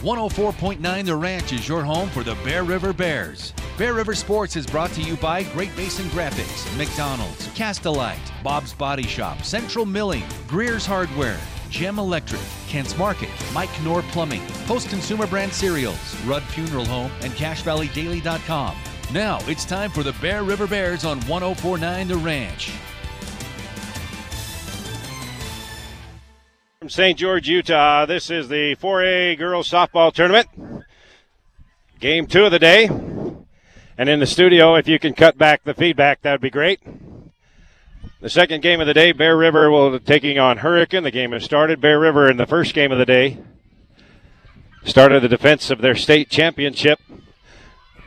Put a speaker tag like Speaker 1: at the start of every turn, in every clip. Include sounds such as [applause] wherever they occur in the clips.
Speaker 1: 104.9 The Ranch is your home for the Bear River Bears. Bear River Sports is brought to you by Great Basin Graphics, McDonald's, Castelite, Bob's Body Shop, Central Milling, Greer's Hardware, Gem Electric, Kent's Market, Mike Knorr Plumbing, Post Consumer Brand Cereals, Rudd Funeral Home, and CacheValleyDaily.com. Now it's time for the Bear River Bears on 1049 The Ranch.
Speaker 2: St. George, Utah, this is the 4A girls softball tournament. Game two of the day. And in the studio, if you can cut back the feedback, that would be great. The second game of the day, Bear River will be taking on Hurricane. The game has started. Bear River in the first game of the day started the defense of their state championship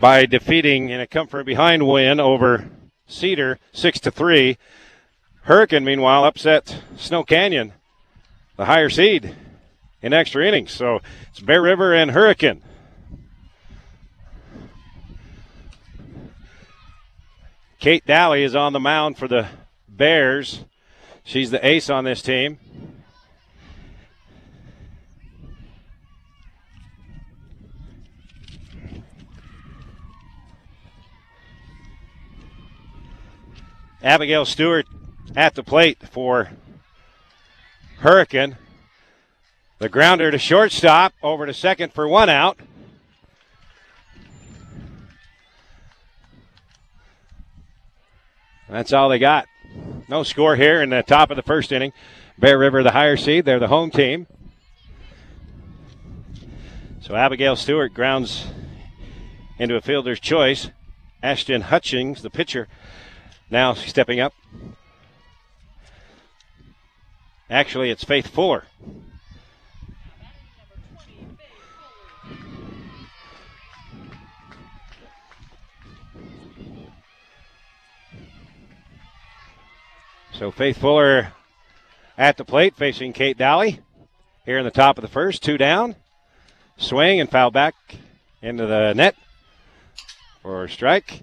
Speaker 2: by defeating in a come from behind win over Cedar six to three. Hurricane, meanwhile, upset Snow Canyon the higher seed in extra innings. So it's Bear River and Hurricane. Kate Daly is on the mound for the Bears. She's the ace on this team. Abigail Stewart at the plate for Hurricane. The grounder to shortstop, over to second for one out. That's all they got. No score here in the top of the first inning. Bear River, the higher seed, they're the home team. So Abigail Stewart grounds into a fielder's choice. Ashton Hutchings, the pitcher, now stepping up. Actually, it's Faith Fuller. So Faith Fuller at the plate facing Kate Daly. Here in the top of the first, two down. Swing and foul back into the net for strike.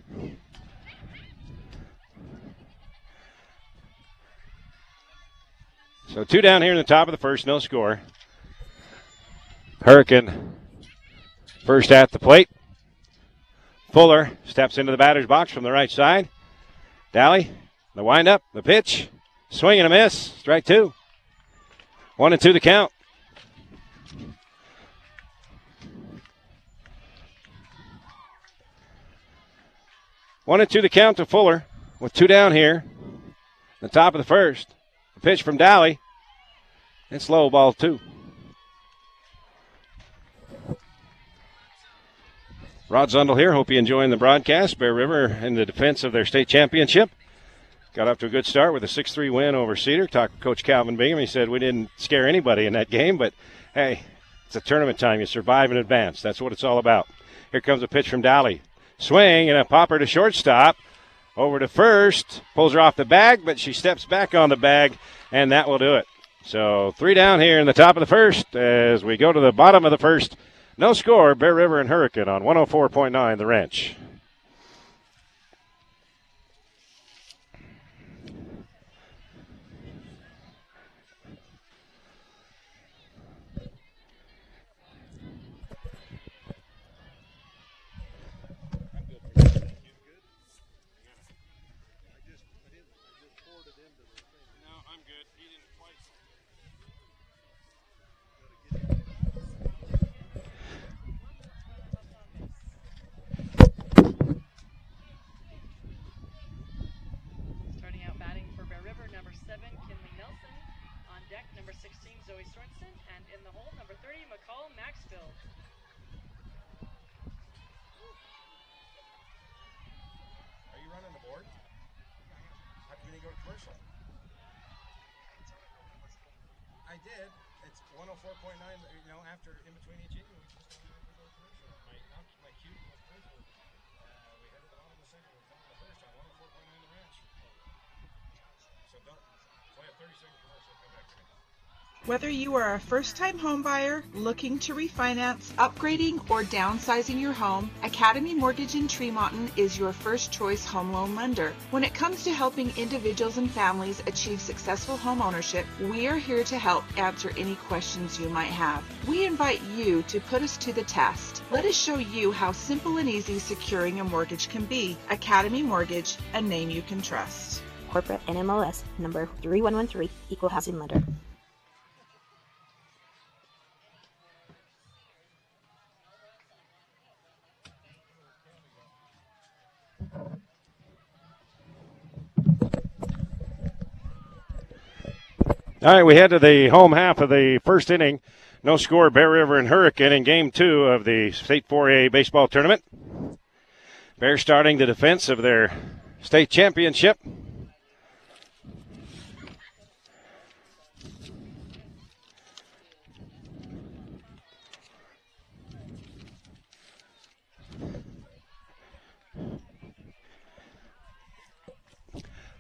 Speaker 2: So two down here in the top of the first, no score. Hurricane first at the plate. Fuller steps into the batter's box from the right side. Dally, the windup, the pitch, swing and a miss. Strike two. One and two the count. One and two the count to Fuller with two down here. The top of the first pitch from Daly. It's low ball two. Rod Zundel here. Hope you're enjoying the broadcast. Bear River in the defense of their state championship. Got off to a good start with a 6 3 win over Cedar. Talked to Coach Calvin Bingham. He said we didn't scare anybody in that game, but hey, it's a tournament time. You survive and advance. That's what it's all about. Here comes a pitch from Daly. Swing and a popper to shortstop. Over to first. Pulls her off the bag, but she steps back on the bag, and that will do it. So three down here in the top of the first as we go to the bottom of the first. No score, Bear River and Hurricane on 104.9 The Ranch.
Speaker 3: 4.9, you know, after in between each inning, we just my, my cue was perfect. Uh, we headed on in the second, we found the first on 104.9 the ranch. So don't play a 30 second commercial, come back to me.
Speaker 4: Whether you are a first-time homebuyer looking to refinance, upgrading, or downsizing your home, Academy Mortgage in Tremonton is your first choice home loan lender. When it comes to helping individuals and families achieve successful home ownership, we are here to help answer any questions you might have. We invite you to put us to the test. Let us show you how simple and easy securing a mortgage can be. Academy Mortgage, a name you can trust.
Speaker 5: Corporate NMLS number 3113, Equal Housing Lender.
Speaker 2: All right, we head to the home half of the first inning. No score, Bear River and Hurricane in game two of the State 4A baseball tournament. Bears starting the defense of their state championship.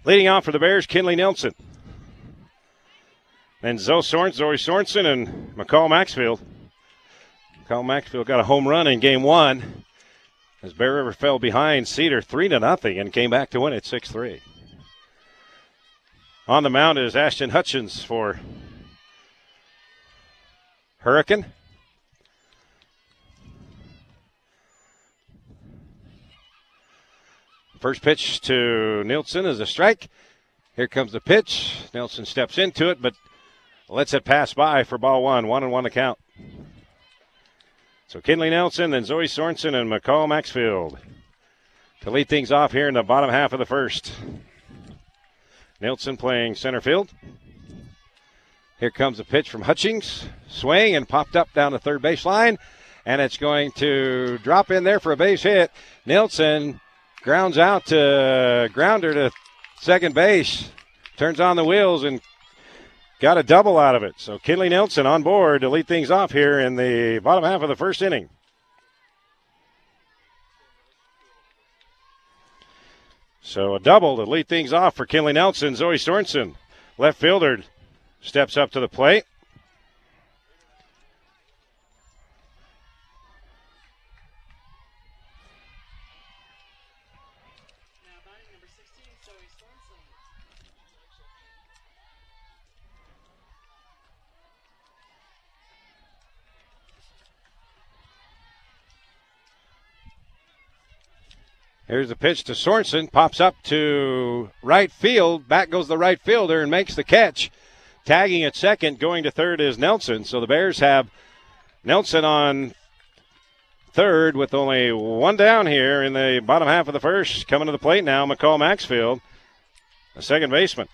Speaker 2: Leading off for the Bears, Kinley Nelson. Then Zoe Sorensen, and McCall Maxfield. McCall Maxfield got a home run in game one as Bear River fell behind Cedar 3 to nothing and came back to win it 6 3. On the mound is Ashton Hutchings for Hurricane. First pitch to Nielsen is a strike. Here comes the pitch. Nelson steps into it, but lets it pass by for ball one. One and one to count. So Kinley Nelson, then Zoe Sorensen and McCall Maxfield to lead things off here in the bottom half of the first. Nelson playing center field. Here comes a pitch from Hutchings. Swing and popped up down the third base line. And it's going to drop in there for a base hit. Nelson grounds out to grounder to second base. Turns on the wheels and got a double out of it. So Kinley Nelson on board to lead things off here in the bottom half of the first inning. So a double to lead things off for Kinley Nelson. Zoe Sorensen, left fielder, steps up to the plate. Here's the pitch to Sorensen. Pops up to right field. Back goes the right fielder and makes the catch. Tagging at second, going to third is Nelson. So the Bears have Nelson on third with only one down here in the bottom half of the first. Coming to the plate now, McCall Maxfield, the second baseman.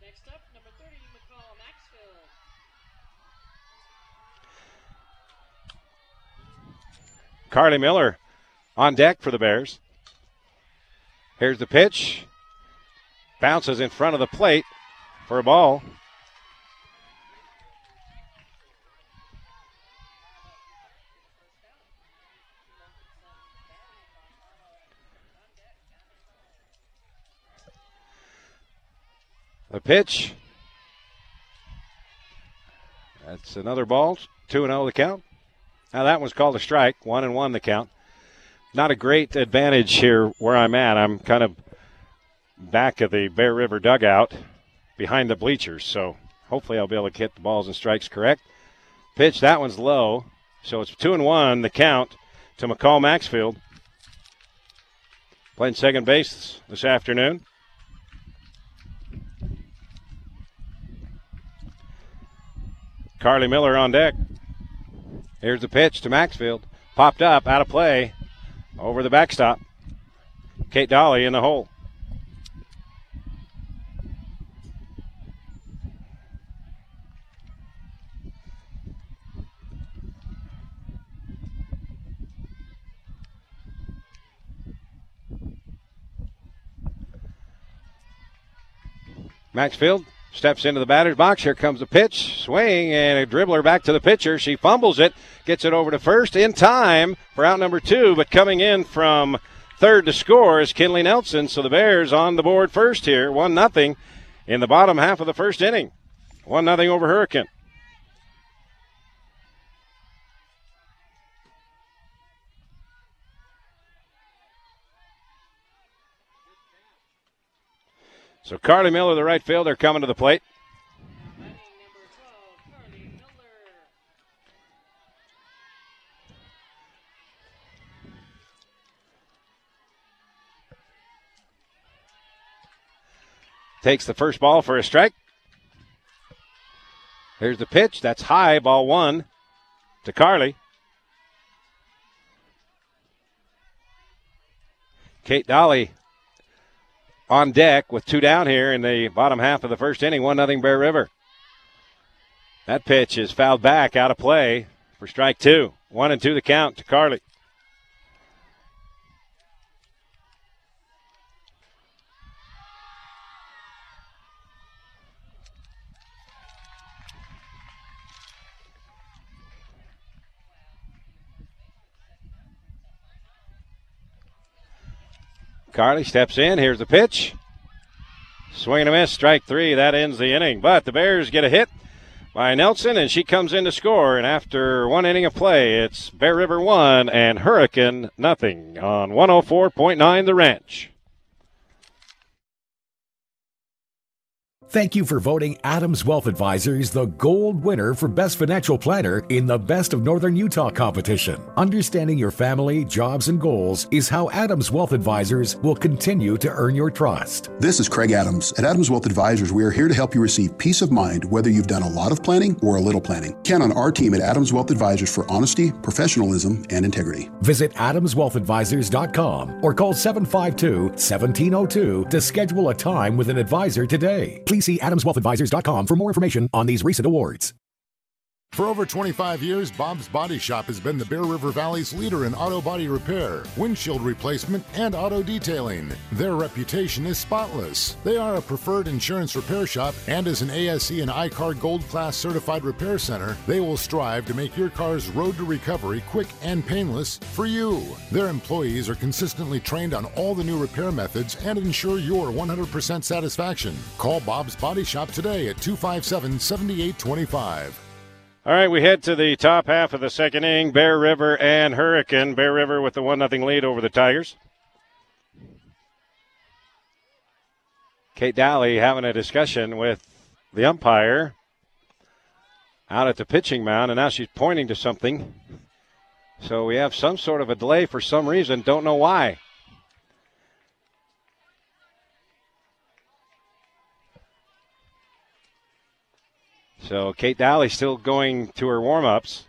Speaker 3: Next up, number 30, McCall Maxfield.
Speaker 2: Carly Miller on deck for the Bears. Here's the pitch. Bounces in front of the plate for a ball. The pitch. That's another ball. 2 0 the count. Now that one's called a strike. 1 and 1 the count not a great advantage here where I'm at. I'm kind of back of the Bear River dugout behind the bleachers, so hopefully I'll be able to hit the balls and strikes correct. Pitch, that one's low, so it's two and one the count to McCall Maxfield. Playing second base this afternoon. Carly Miller on deck. Here's the pitch to Maxfield. Popped up, out of play over the backstop. Kate Dolly in the hole. Maxfield steps into the batter's box. Here comes the pitch. Swing and a dribbler back to the pitcher. She fumbles it, gets it over to first in time for out number two, but coming in from third to score is Kinley Nelson. So the Bears on the board first here, 1 nothing in the bottom half of the first inning. One nothing over Hurricane. So Carly Miller, the right fielder, coming to the plate.
Speaker 3: Batting number 12, Carly Miller.
Speaker 2: Takes the first ball for a strike. Here's the pitch. That's high, ball one to Carly. Kate Dolly on deck with two down here in the bottom half of the first inning. One nothing Bear River. That pitch is fouled back out of play for strike two. One and two the count to Carly. Carly steps in. Here's the pitch. Swing and a miss, strike three. That ends the inning. But the Bears get a hit by Nelson, and she comes in to score. And after one inning of play, it's Bear River one and Hurricane nothing on 104.9 The Ranch.
Speaker 6: Thank you for voting Adams Wealth Advisors the gold winner for Best Financial Planner in the Best of Northern Utah competition. Understanding your family, jobs, and goals is how Adams Wealth Advisors will continue to earn your trust.
Speaker 7: This is Craig Adams. At Adams Wealth Advisors, we are here to help you receive peace of mind whether you've done a lot of planning or a little planning. Count on our team at Adams Wealth Advisors for honesty, professionalism, and integrity.
Speaker 6: Visit adamswealthadvisors.com or call 752 1702 to schedule a time with an advisor today. Please see adamswealthadvisors.com for more information on these recent awards.
Speaker 8: For over 25 years, Bob's Body Shop has been the Bear River Valley's leader in auto body repair, windshield replacement, and auto detailing. Their reputation is spotless. They are a preferred insurance repair shop, and as an ASE and I-CAR Gold Class certified repair center, they will strive to make your car's road to recovery quick and painless for you. Their employees are consistently trained on all the new repair methods and ensure your 100% satisfaction. Call Bob's Body Shop today at 257 7825.
Speaker 2: All right, we head to the top half of the second inning. Bear River and Hurricane. Bear River with the one nothing lead over the Tigers. Kate Daly having a discussion with the umpire out at the pitching mound, and now she's pointing to something. So we have some sort of a delay for some reason. Don't know why. So Kate Daly still going to her warm ups.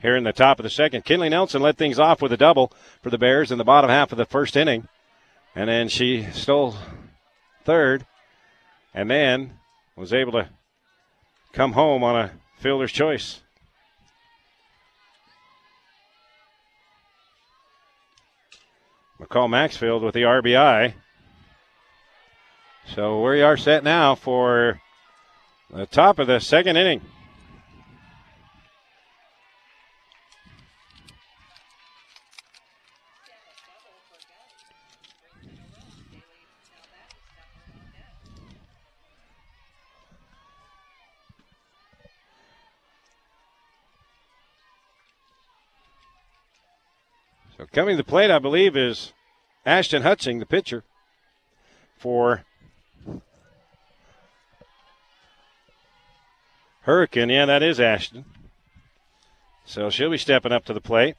Speaker 2: Here in the top of the second, Kinley Nelson led things off with a double for the Bears in the bottom half of the first inning. And then she stole third and then was able to come home on a fielder's choice. McCall Maxfield with the RBI. So we are set now for the top of the second inning. So coming to the plate, I believe, is Ashton Hutching, the pitcher, for Hurricane. Yeah, that is Ashton. So she'll be stepping up to the plate.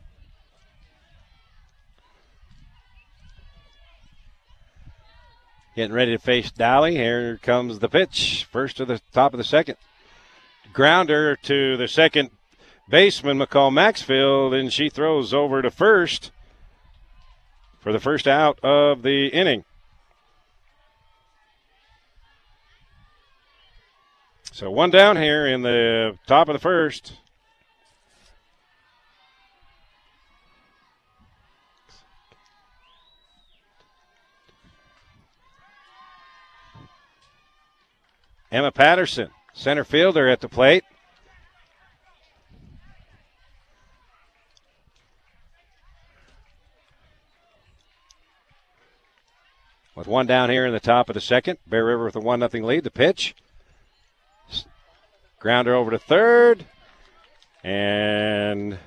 Speaker 2: Getting ready to face Dolly. Here comes the pitch. First to the top of the second. Grounder to the second baseman, McCall Maxfield, and she throws over to first for the first out of the inning. So one down here in the top of the first. Emma Patterson, center fielder at the plate. With one down here in the top of the second, Bear River with a one nothing lead. The pitch Grounder over to third. And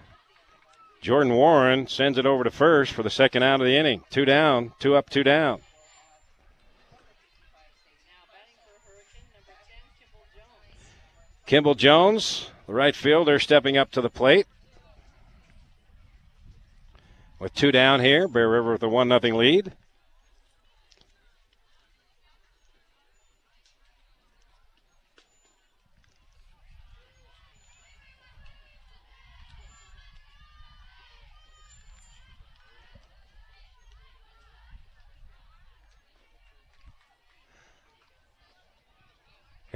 Speaker 2: Jordan Warren sends it over to first for the second out of the inning. Two down, two up, two down. Kimball Jones, the right fielder, stepping up to the plate. With two down here, Bear River with a 1 0 lead.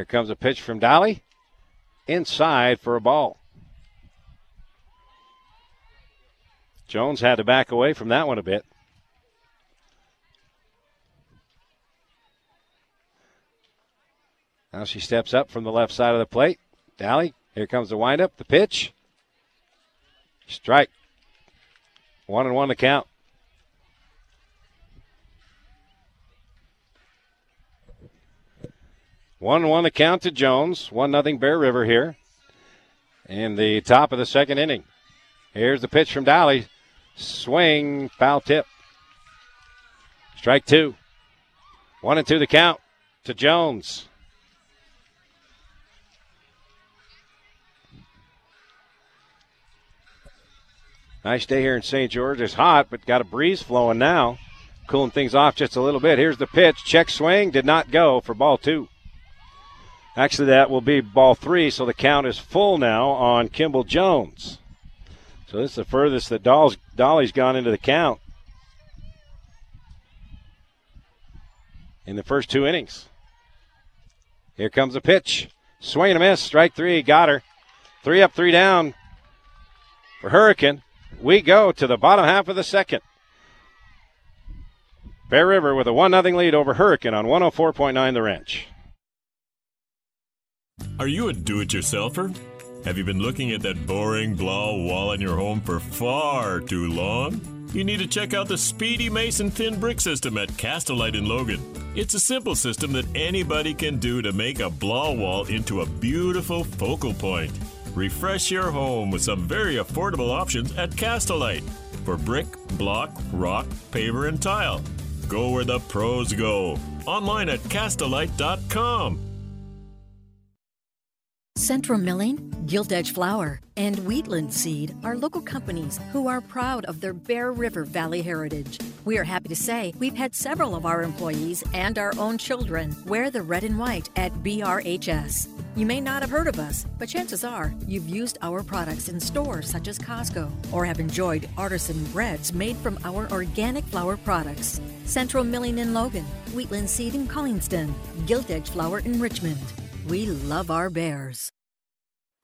Speaker 2: Here comes a pitch from Dolly. Inside for a ball. Jones had to back away from that one a bit. Now she steps up from the left side of the plate. Dally, here comes the windup, the pitch. Strike. One and one to count. One one to count to Jones. One nothing Bear River here. In the top of the second inning. Here's the pitch from Dolly. Swing, foul tip. Strike two. One and two the count to Jones. Nice day here in St. George. It's hot, but got a breeze flowing now. Cooling things off just a little bit. Here's the pitch. Check swing. Did not go for ball two. Actually, that will be ball three, so the count is full now on Kimball Jones. So this is the furthest that Dolly's, Dolly's gone into the count in the first two innings. Here comes a pitch. Swing and a miss. Strike three. Got her. Three up, three down for Hurricane. We go to the bottom half of the second. Bear River with a 1 0 lead over Hurricane on 104.9 The Ranch.
Speaker 9: Are you a do it yourselfer? Have you been looking at that boring blah wall in your home for far too long? You need to check out the Speedy Mason Thin Brick System at Castellite in Logan. It's a simple system that anybody can do to make a blah wall into a beautiful focal point. Refresh your home with some very affordable options at Castellite for brick, block, rock, paver, and tile. Go where the pros go. Online at castellite.com.
Speaker 10: Central Milling, Gilt Edge Flour, and Wheatland Seed are local companies who are proud of their Bear River Valley heritage. We are happy to say we've had several of our employees and our own children wear the red and white at BRHS. You may not have heard of us, but chances are you've used our products in stores such as Costco or have enjoyed artisan breads made from our organic flour products. Central Milling in Logan, Wheatland Seed in Collingston, Gilt Edge Flour in Richmond. We love our bears.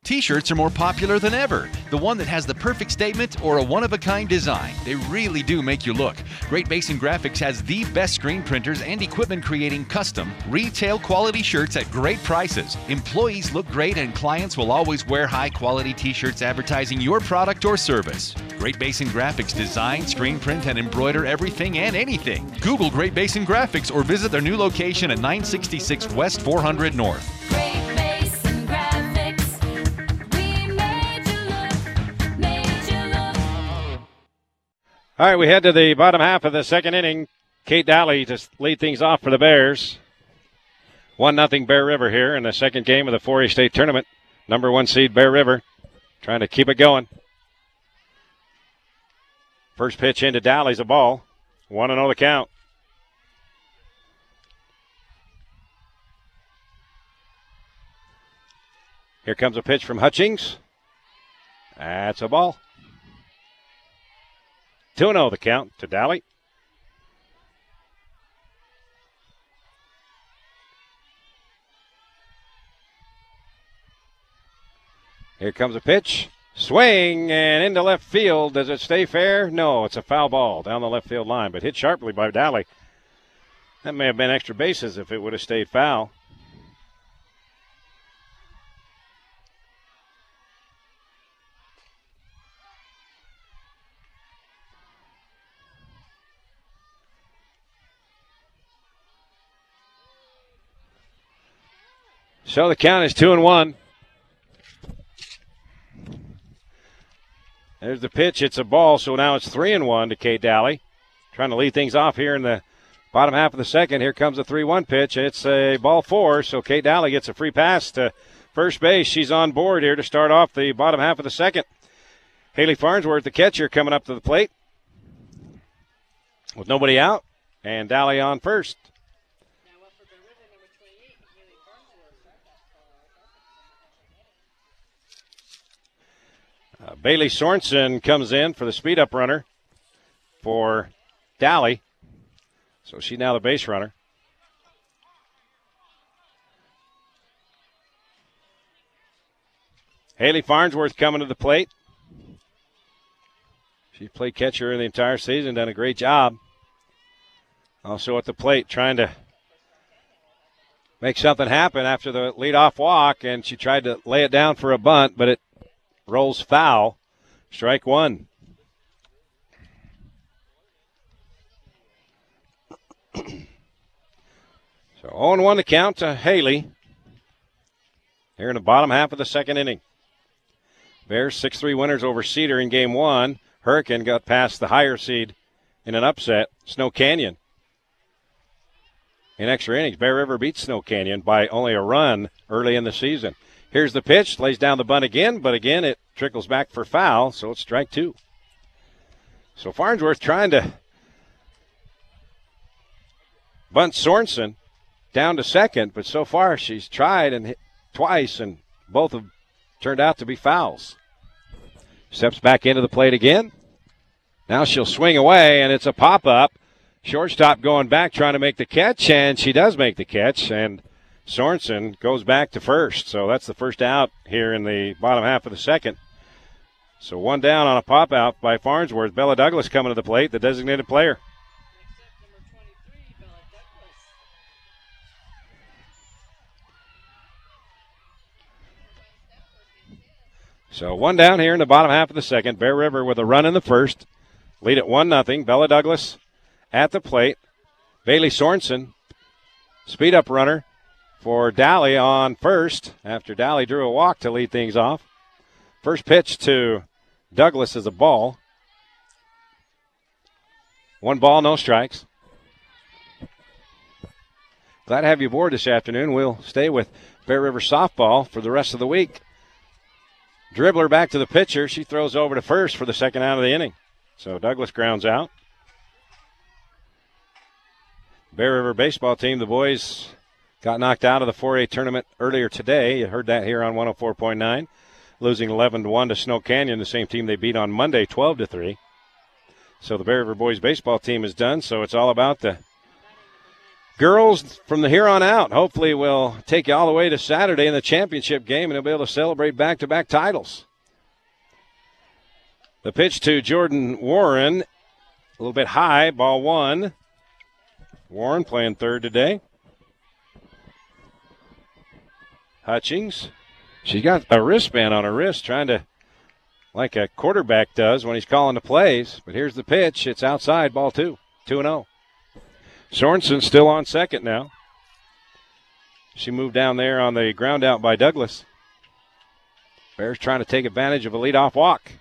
Speaker 1: T shirts are more popular than ever. The one that has the perfect statement or a one of a kind design. They really do make you look. Great Basin Graphics has the best screen printers and equipment creating custom, retail quality shirts at great prices. Employees look great, and clients will always wear high quality t shirts advertising your product or service. Great Basin Graphics design, screen print, and embroider everything and anything. Google Great Basin Graphics or visit their new location at 966 West 400 North.
Speaker 2: All right, we head to the bottom half of the second inning. Kate Dally to lead things off for the Bears. 1 0 Bear River here in the second game of the 4A state tournament. Number one seed Bear River trying to keep it going. First pitch into Dally's a ball. 1 0 the count. Here comes a pitch from Hutchings. That's a ball. 2 0 the count to Dally. Here comes a pitch. Swing and into left field. Does it stay fair? No, it's a foul ball down the left field line, but hit sharply by Dally. That may have been extra bases if it would have stayed foul. So the count is two and one. There's the pitch. It's a ball. So now it's three and one to Kate Daly, trying to lead things off here in the bottom half of the second. Here comes the three-one pitch. It's a ball four. So Kate Daly gets a free pass to first base. She's on board here to start off the bottom half of the second. Haley Farnsworth, the catcher, coming up to the plate with nobody out, and Daly on first. Uh, Bailey Sorensen comes in for the speed up runner for Dally. So she's now the base runner. Haley Farnsworth coming to the plate. She played catcher the entire season, done a great job. Also at the plate, trying to make something happen after the leadoff walk, and she tried to lay it down for a bunt, but it rolls foul. Strike one. [clears throat] so 0 1 to count to Haley here in the bottom half of the second inning. Bears 6 3 winners over Cedar in game one. Hurricane got past the higher seed in an upset. Snow Canyon in extra innings. Bear River beats Snow Canyon by only a run early in the season. Here's the pitch, lays down the bunt again, but again it trickles back for foul, so it's strike two. So Farnsworth trying to bunt Sorensen down to second, but so far she's tried and hit twice, and both have turned out to be fouls. Steps back into the plate again. Now she'll swing away, and it's a pop up. Shortstop going back trying to make the catch, and she does make the catch, and Sorensen goes back to first. So that's the first out here in the bottom half of the second. So one down on a pop out by Farnsworth. Bella Douglas coming to the plate, the designated player. So one down here in the bottom half of the second. Bear River with a run in the first. Lead at one nothing. Bella Douglas at the plate. Bailey Sorensen, speed up runner for Dally on first after Dally drew a walk to lead things off. First pitch to Douglas is a ball. One ball, no strikes. Glad to have you aboard this afternoon. We'll stay with Bear River softball for the rest of the week. Dribbler back to the pitcher. She throws over to first for the second out of the inning. So Douglas grounds out. Bear River baseball team, the boys got knocked out of the 4A tournament earlier today. You heard that here on 104.9, losing 11 to 1 to Snow Canyon, the same team they beat on Monday 12 to 3. So the Bear River boys baseball team is done, so it's all about the girls from the here on out. Hopefully, we'll take you all the way to Saturday in the championship game and they'll be able to celebrate back to back titles. The pitch to Jordan Warren, a little bit high, ball one. Warren playing third today. Hutchings. She's got a wristband on her wrist trying to, like a quarterback does when he's calling the plays. But here's the pitch. It's outside, ball two. 2 0. Sorensen still on second now. She moved down there on the ground out by Douglas. Bears trying to take advantage of a leadoff walk.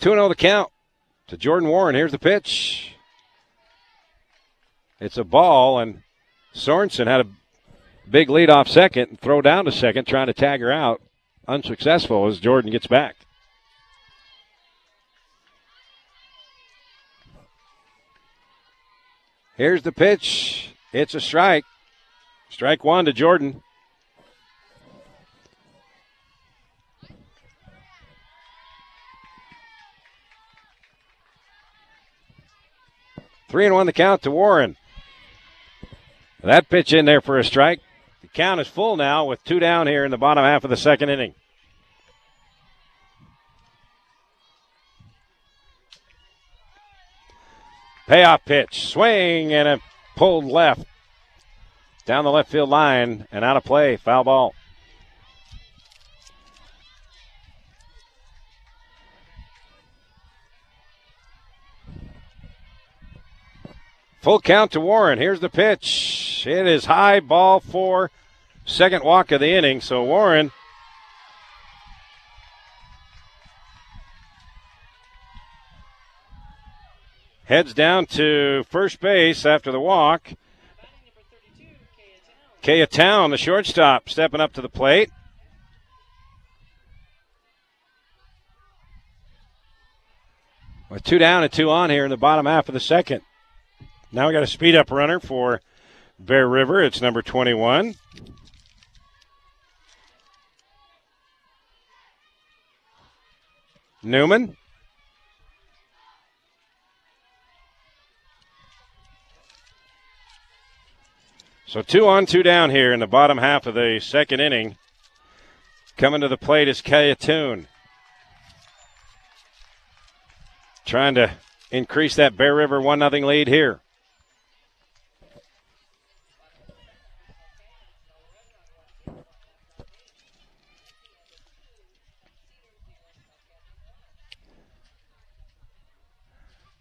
Speaker 2: 2 0 the count to Jordan Warren. Here's the pitch. It's a ball, and Sorensen had a big lead off second and throw down to second, trying to tag her out. Unsuccessful as Jordan gets back. Here's the pitch. It's a strike. Strike one to Jordan. Three and one the count to Warren. That pitch in there for a strike. The count is full now with two down here in the bottom half of the second inning. Payoff pitch, swing, and a pulled left down the left field line and out of play. Foul ball. Full count to Warren. Here's the pitch. It is high ball four. Second walk of the inning. So Warren heads down to first base after the walk. Kaya Town, the shortstop, stepping up to the plate. With two down and two on here in the bottom half of the second. Now we got a speed up runner for Bear River. It's number 21. Newman. So two on, two down here in the bottom half of the second inning. Coming to the plate is Kayatoon. Trying to increase that Bear River 1 0 lead here.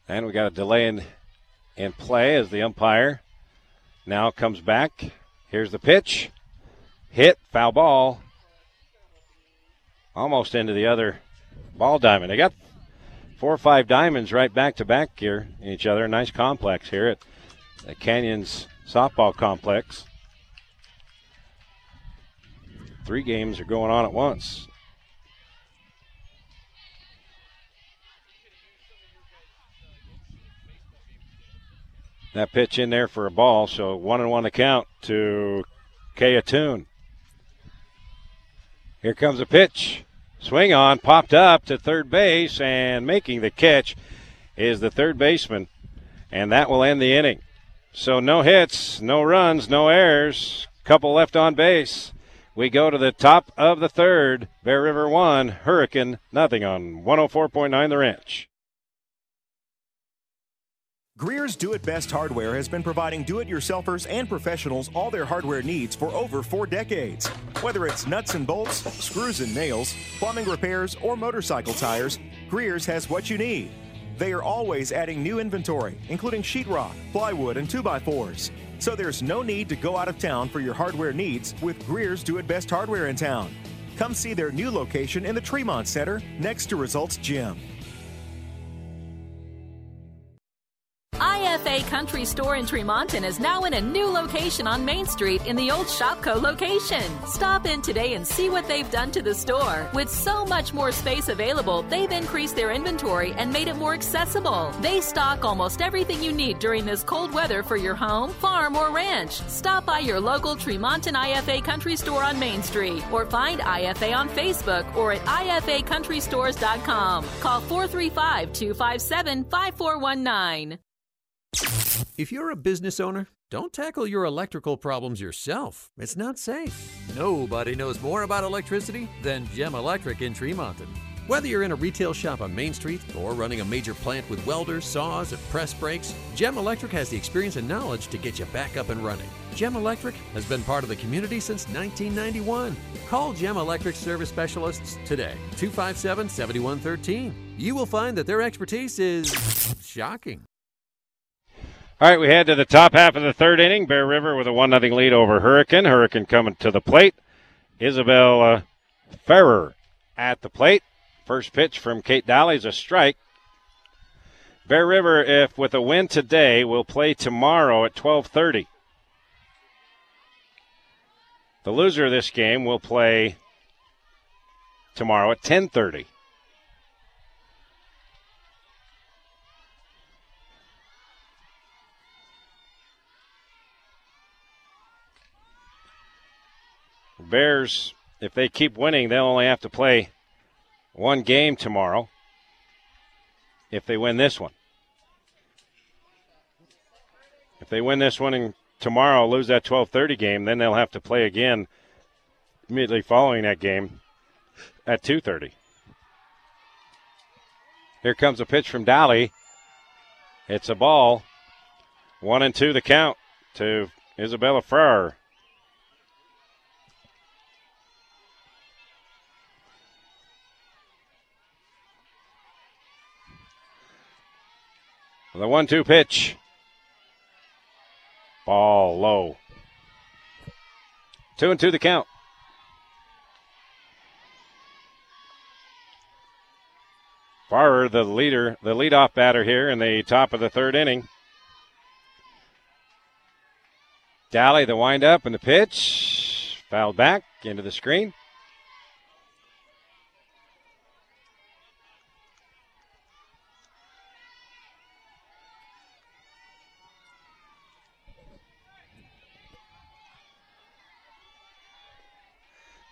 Speaker 2: And we got a delay in, in play as the umpire now comes back. Here's the pitch. Hit, foul ball. Almost into the other ball diamond. They got four or five diamonds right back to back here each other. Nice complex here at the Canyons softball complex. Three games are going on at once. That pitch in there for a ball, so one and one to count to Kayatoon. Here comes a pitch. Swing on, popped up to third base, and making the catch is the third baseman, and that will end the inning. So no hits, no runs, no errors, couple left on base. We go to the top of the third. Bear River 1, Hurricane nothing on 104.9 The Ranch.
Speaker 11: Greer's Do It Best Hardware has been providing do it yourselfers and professionals all their hardware needs for over four decades. Whether it's nuts and bolts, screws and nails, plumbing repairs, or motorcycle tires, Greer's has what you need. They are always adding new inventory, including sheetrock, plywood, and 2x4s. So there's no need to go out of town for your hardware needs with Greer's Do It Best Hardware in town. Come see their new location in the Tremont Center next to Results Gym.
Speaker 12: IFA Country Store in Tremonton is now in a new location on Main Street in the old ShopKo location. Stop in today and see what they've done to the store. With so much more space available, they've increased their inventory and made it more accessible. They stock almost everything you need during this cold weather for your home, farm, or ranch. Stop by your local Tremonton IFA Country Store on Main Street or find IFA on Facebook or at ifacountrystores.com. Call 435 257 5419.
Speaker 13: If you're a business owner, don't tackle your electrical problems yourself. It's not safe. Nobody knows more about electricity than Gem Electric in Tremonton. Whether you're in a retail shop on Main Street or running a major plant with welders, saws, and press brakes, Gem Electric has the experience and knowledge to get you back up and running. Gem Electric has been part of the community since 1991. Call Gem Electric service specialists today, 257 7113. You will find that their expertise is shocking.
Speaker 2: All right, we head to the top half of the third inning. Bear River with a 1 0 lead over Hurricane. Hurricane coming to the plate. Isabel uh, Ferrer at the plate. First pitch from Kate Daly is a strike. Bear River, if with a win today, will play tomorrow at 12:30. The loser of this game will play tomorrow at 10:30. Bears, if they keep winning, they'll only have to play one game tomorrow if they win this one. If they win this one and tomorrow lose that 12:30 game, then they'll have to play again immediately following that game at 2:30. Here comes a pitch from Dally. It's a ball. One and two the count to Isabella Farrer. The one two pitch. Ball low. Two and two the count. Farrer the leader, the leadoff batter here in the top of the third inning. Daly, the windup and the pitch. Fouled back into the screen.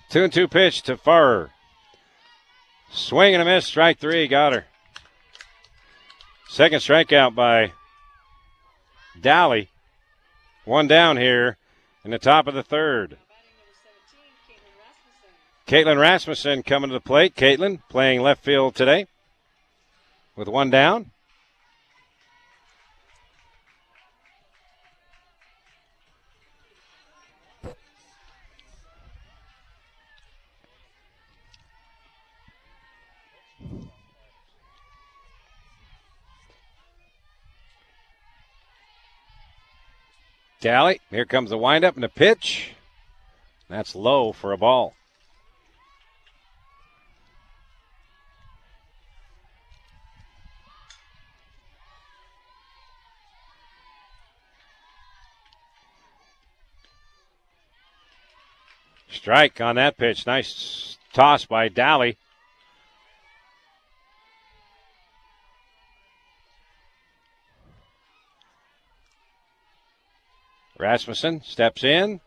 Speaker 2: Two and two pitch to Farrer. Swing and a miss, strike three, got her. Second strikeout by Daly. One down here in the top of the third. Caitlin Rasmussen coming to the plate. Caitlin playing left field today with one down. Daly, here comes the windup and the pitch. That's low for a ball. Strike on that pitch. Nice toss by Daly. Rasmussen steps in.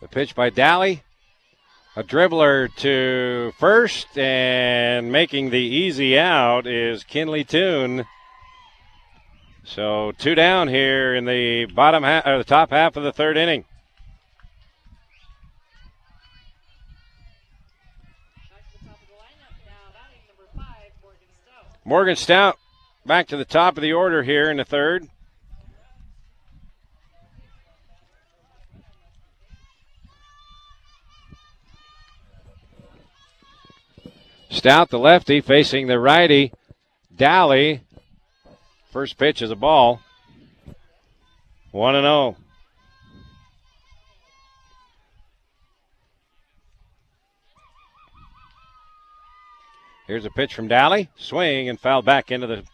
Speaker 2: The pitch by Dally. A dribbler to first, and making the easy out is Kinley Toon. So two down here in the bottom half or the top half of the third inning. Morgan Stout back to the top of the order here in the third. Stout, the lefty, facing the righty. Daly First pitch is a ball. 1 and 0. Here's a pitch from Daly. Swing and foul back into the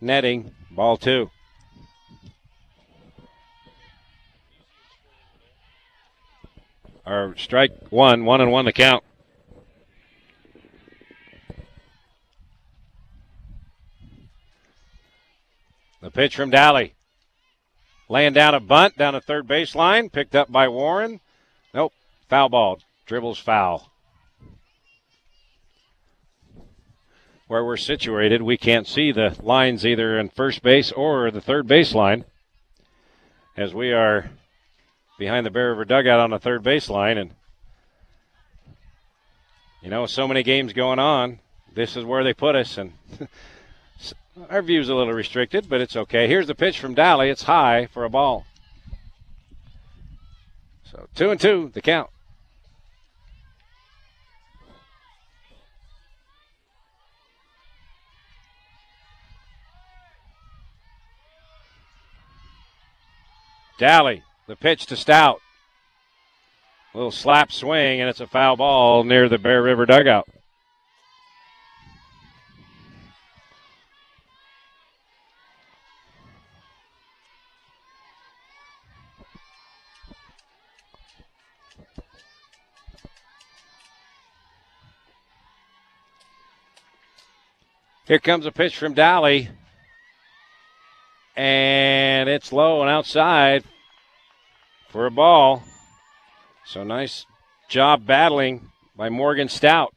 Speaker 2: netting. Ball two. Or strike one, one and one the count. The pitch from Daly. Laying down a bunt down the third baseline, picked up by Warren. Nope, foul ball. Dribbles foul. Where we're situated, we can't see the lines either in first base or the third baseline as we are behind the Bear River dugout on the third baseline. And, you know, so many games going on. This is where they put us. And [laughs] Our view's a little restricted, but it's okay. Here's the pitch from Daly. It's high for a ball. So two and two, the count. Daly, the pitch to Stout. A little slap swing, and it's a foul ball near the Bear River dugout. Here comes a pitch from Daly. And it's low and outside for a ball. So nice job battling by Morgan Stout.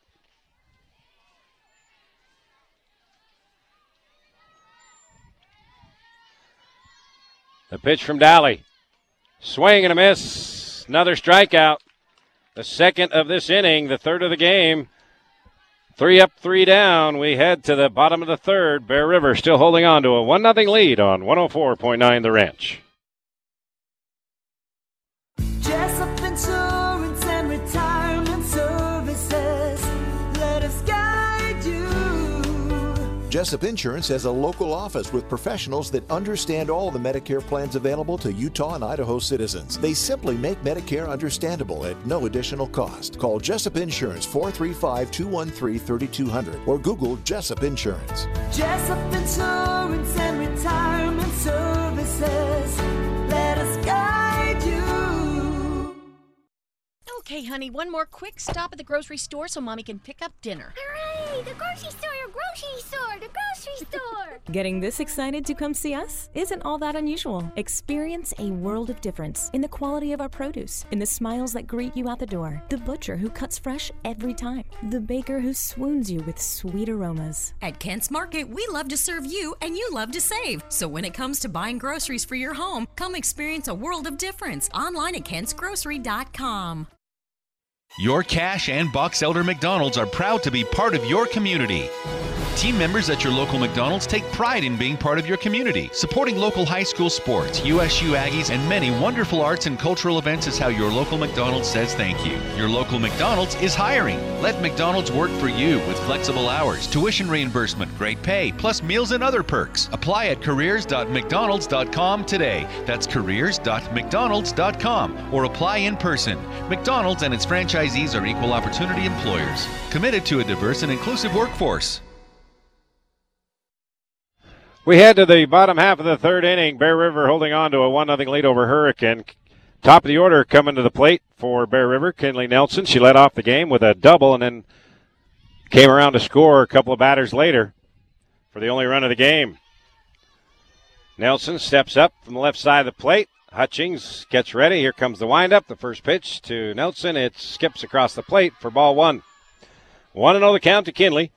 Speaker 2: The pitch from Daly. Swing and a miss. Another strikeout. The second of this inning, the third of the game. Three up, three down. We head to the bottom of the third. Bear River still holding on to a 1 0 lead on 104.9 The Ranch.
Speaker 14: Jessup Insurance has a local office with professionals that understand all the Medicare plans available to Utah and Idaho citizens. They simply make Medicare understandable at no additional cost. Call Jessup Insurance 435 213 3200 or Google Jessup Insurance.
Speaker 15: Jessup Insurance and Retirement Services. Let us guide you.
Speaker 16: Okay, honey, one more quick stop at the grocery store so mommy can pick up dinner.
Speaker 17: Hooray! The grocery store, grocery store, the grocery store! [laughs]
Speaker 18: Getting this excited to come see us isn't all that unusual. Experience a world of difference in the quality of our produce, in the smiles that greet you out the door, the butcher who cuts fresh every time, the baker who swoons you with sweet aromas.
Speaker 10: At Kent's Market, we love to serve you and you love to save. So when it comes to buying groceries for your home, come experience a world of difference online at kentsgrocery.com.
Speaker 1: Your Cache and Box Elder McDonald's are proud to be part of your community. Team members at your local McDonald's take pride in being part of your community. Supporting local high school sports, USU Aggies, and many wonderful arts and cultural events is how your local McDonald's says thank you. Your local McDonald's is hiring. Let McDonald's work for you with flexible hours, tuition reimbursement, great pay, plus meals and other perks. Apply at careers.mcdonalds.com today. That's careers.mcdonalds.com or apply in person. McDonald's and its franchisees are equal opportunity employers, committed to a diverse and inclusive workforce.
Speaker 2: We head to the bottom half of the third inning. Bear River holding on to a 1 0 lead over Hurricane. Top of the order coming to the plate for Bear River. Kinley Nelson. She led off the game with a double and then came around to score a couple of batters later for the only run of the game. Nelson steps up from the left side of the plate. Hutchings gets ready. Here comes the windup. The first pitch to Nelson. It skips across the plate for ball one. 1 0 the count to Kinley.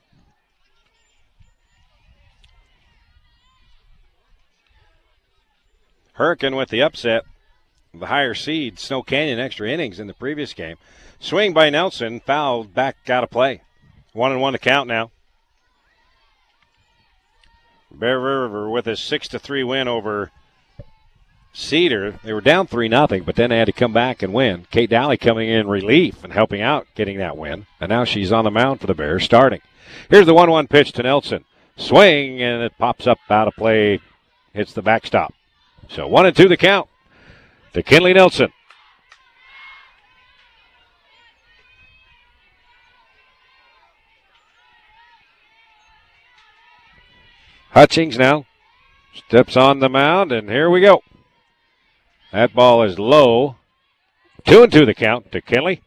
Speaker 2: Hurricane with the upset. The higher seed, Snow Canyon, extra innings in the previous game. Swing by Nelson, fouled back out of play. One and one to count now. Bear River with a six to three win over Cedar. They were down three nothing, but then they had to come back and win. Kate Daly coming in relief and helping out getting that win. And now she's on the mound for the Bears starting. Here's the one one pitch to Nelson. Swing and it pops up out of play. Hits the backstop. So one and two the count to Kinley Nelson. Hutchings now steps on the mound, and here we go. That ball is low. Two and two the count to Kinley.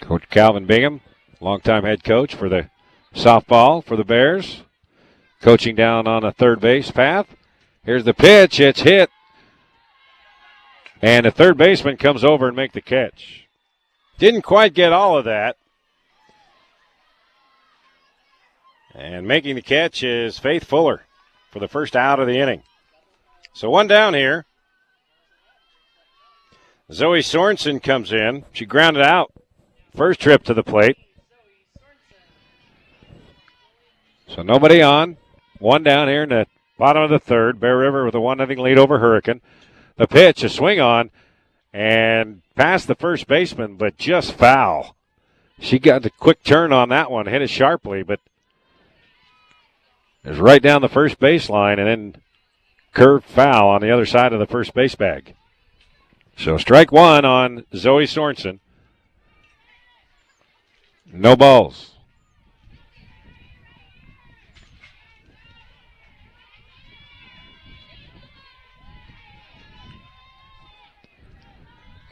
Speaker 2: Coach Calvin Bingham, longtime head coach for the softball for the Bears, coaching down on a third base path. Here's the pitch. It's hit. And the third baseman comes over and make the catch. Didn't quite get all of that. And making the catch is Faith Fuller for the first out of the inning. So one down here. Zoe Sorensen comes in. She grounded out first trip to the plate. So nobody on. One down here in the bottom of the third. Bear River with a 1 0 lead over Hurricane. The pitch, a swing on, and past the first baseman, but just foul. She got the quick turn on that one, hit it sharply, but it was right down the first baseline and then curved foul on the other side of the first base bag. So strike one on Zoe Sorensen. No balls.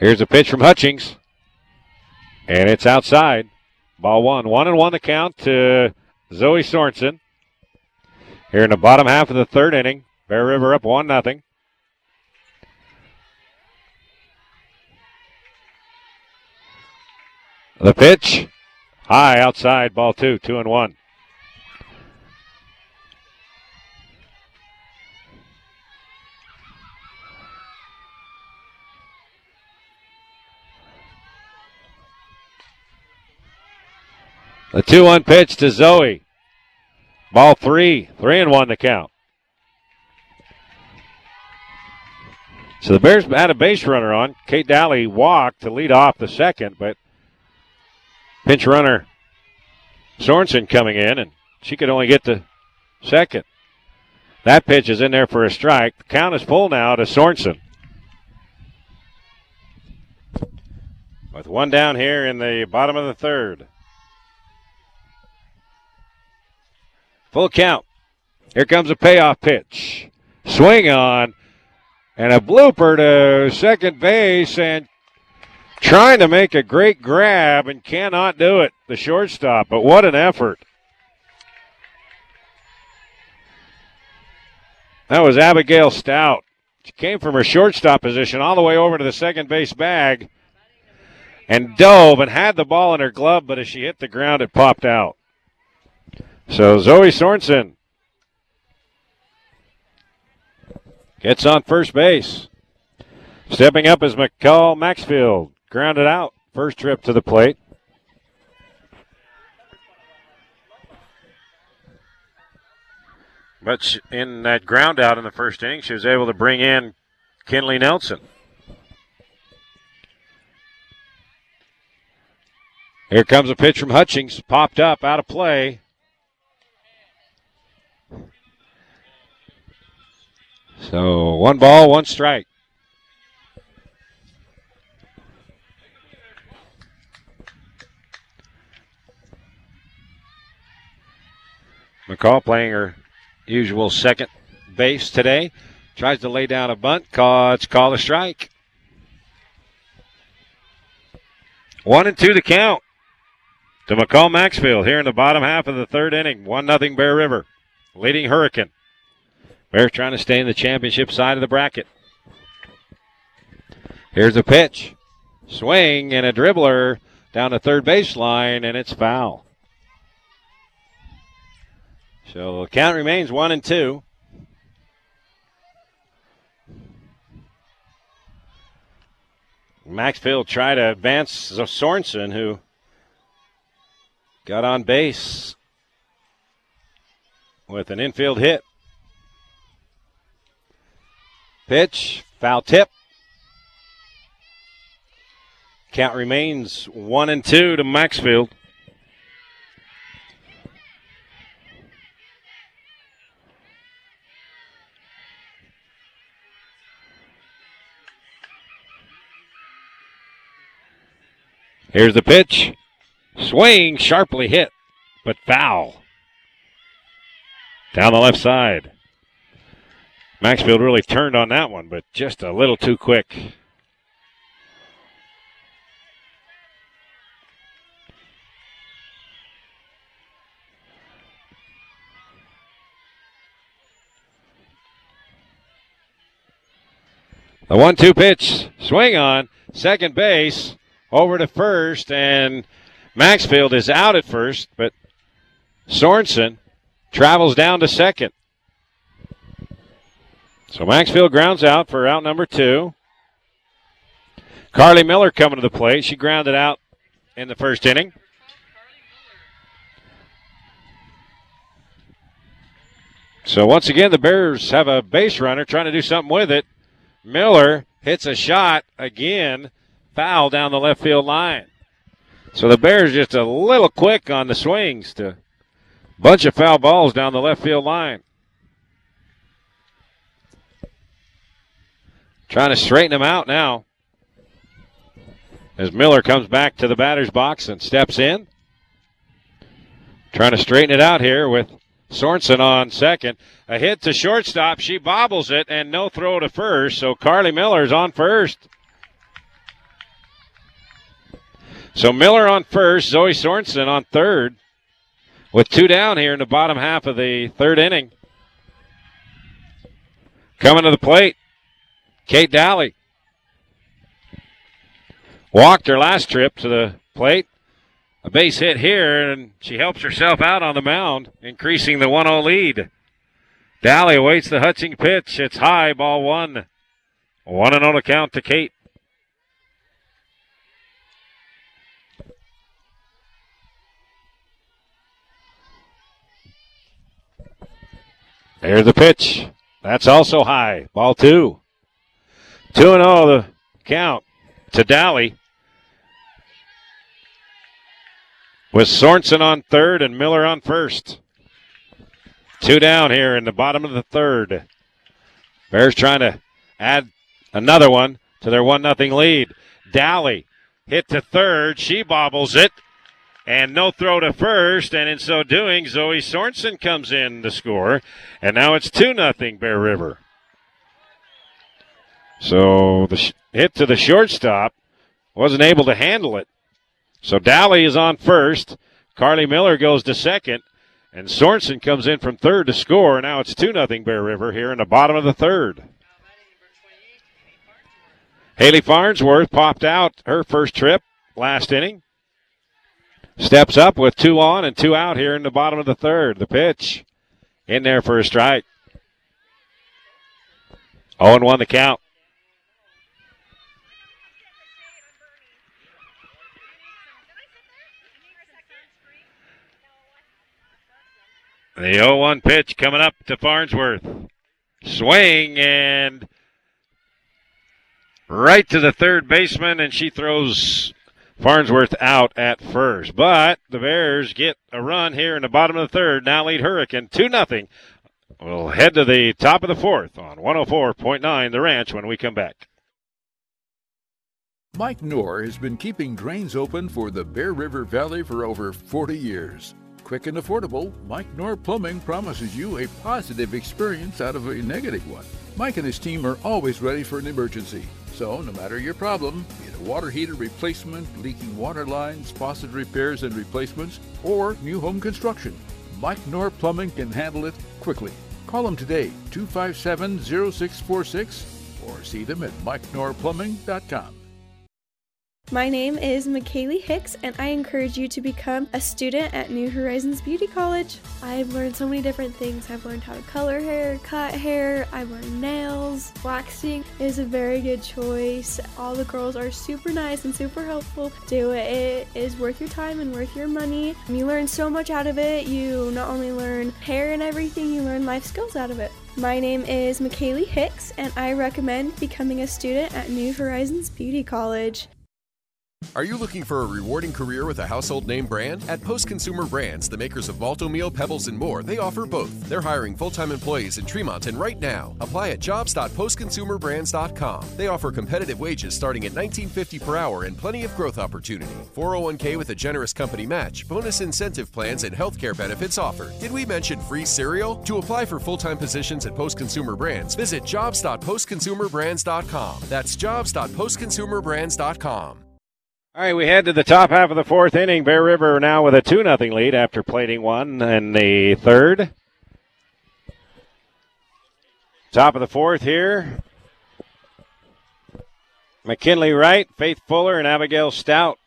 Speaker 2: Here's a pitch from Hutchings. And it's outside. Ball one. One and one the count to Zoe Sorensen. Here in the bottom half of the third inning. Bear River up one nothing. The pitch. High outside, ball two, two and one. The 2 1 pitch to Zoe. Ball three, three and one to count. So the Bears had a base runner on. Kate Daly walked to lead off the second, but pinch runner Sorensen coming in, and she could only get to second. That pitch is in there for a strike. The count is full now to Sorensen. With one down here in the bottom of the third. Full count. Here comes a payoff pitch. Swing on. And a blooper to second base and trying to make a great grab and cannot do it. The shortstop, but what an effort. That was Abigail Stout. She came from her shortstop position all the way over to the second base bag and dove and had the ball in her glove, but as she hit the ground, it popped out. So Zoe Sorensen gets on first base. Stepping up is McCall Maxfield. Grounded out. First trip to the plate. But in that ground out in the first inning, she was able to bring in Kinley Nelson. Here comes a pitch from Hutchings, popped up, out of play. So one ball, one strike. McCall playing her usual second base today. Tries to lay down a bunt. Call, a strike. One and two to count to McCall Maxfield here in the bottom half of the third inning. One nothing Bear River, leading Hurricane. Bears trying to stay in the championship side of the bracket. Here's a pitch, swing and a dribbler down the third baseline, and it's foul. So count remains one and two. Maxfield tried to advance Sorensen, who got on base with an infield hit. Pitch, foul tip. Count remains one and two to Maxfield. Here's the pitch. Swing, sharply hit, but foul. Down the left side. Maxfield really turned on that one, but just a little too quick. The one two pitch, swing on, second base, over to first, and Maxfield is out at first, but Sorensen travels down to second. So Maxfield grounds out for out number two. Carly Miller coming to the plate. She grounded out in the first inning. So once again, the Bears have a base runner trying to do something with it. Miller hits a shot again, foul down the left field line. So the Bears just a little quick on the swings to bunch of foul balls down the left field line. Trying to straighten him out now. As Miller comes back to the batter's box and steps in. Trying to straighten it out here with Sorensen on second. A hit to shortstop. She bobbles it and no throw to first. So Carly Miller's on first. So Miller on first, Zoe Sorensen on third, with two down here in the bottom half of the third inning. Coming to the plate, Kate Daly. Walked her last trip to the plate. A base hit here, and she helps herself out on the mound, increasing the 1 0 lead. Daly awaits the Hutching pitch. It's high, ball one. 1 0 count to Kate. There's the pitch. That's also high. Ball two. 2 and 0 the count to Daly. with Sorensen on third and Miller on first. Two down here in the bottom of the third. Bears trying to add another one to their one nothing lead. Dally hit to third. She bobbles it. And no throw to first, and in so doing, Zoe Sorensen comes in to score, and now it's 2 nothing Bear River. So the sh- hit to the shortstop wasn't able to handle it. So Dally is on first. Carly Miller goes to second. And Sorensen comes in from third to score. Now it's 2 0 Bear River here in the bottom of the third. Haley Farnsworth popped out her first trip last inning. Steps up with two on and two out here in the bottom of the third. The pitch in there for a strike. 0 1 the count. The 0 1 pitch coming up to Farnsworth. Swing and right to the third baseman, and she throws Farnsworth out at first. But the Bears get a run here in the bottom of the third. Now lead Hurricane 2 0. We'll head to the top of the fourth on 104.9 The Ranch when we come back.
Speaker 19: Mike Knorr has been keeping drains open for the Bear River Valley for over 40 years. Quick and affordable, Mike Knorr Plumbing promises you a positive experience out of a negative one. Mike and his team are always ready for an emergency. So, no matter your problem, be it a water heater replacement, leaking water lines, faucet repairs and replacements, or new home construction, Mike Knorr Plumbing can handle it quickly. Call them today, 257 0646, or see them at mikeknorrplumbing.com.
Speaker 20: My name is McKaylee Hicks, and I encourage you to become a student at New Horizons Beauty College. I've learned so many different things. I've learned how to color hair, cut hair, I've learned nails. Waxing is a very good choice. All the girls are super nice and super helpful. Do it. It is worth your time and worth your money. You learn so much out of it. You not only learn hair and everything, you learn life skills out of it. My name is McKaylee Hicks, and I recommend becoming a student at New Horizons Beauty College.
Speaker 21: Are you looking for a rewarding career with a household name brand? At Post Consumer Brands, the makers of Malt-O-Meal, Pebbles, and more, they offer both. They're hiring full time employees in Tremonton right now. Apply at jobs.postconsumerbrands.com. They offer competitive wages starting at $19.50 per hour and plenty of growth opportunity. 401k with a generous company match, bonus incentive plans, and healthcare benefits offered. Did we mention free cereal? To apply for full time positions at Post Consumer Brands, visit jobs.postconsumerbrands.com. That's jobs.postconsumerbrands.com.
Speaker 2: All right, we head to the top half of the fourth inning. Bear River now with a 2 0 lead after plating one in the third. Top of the fourth here. McKinley Wright, Faith Fuller, and Abigail Stout.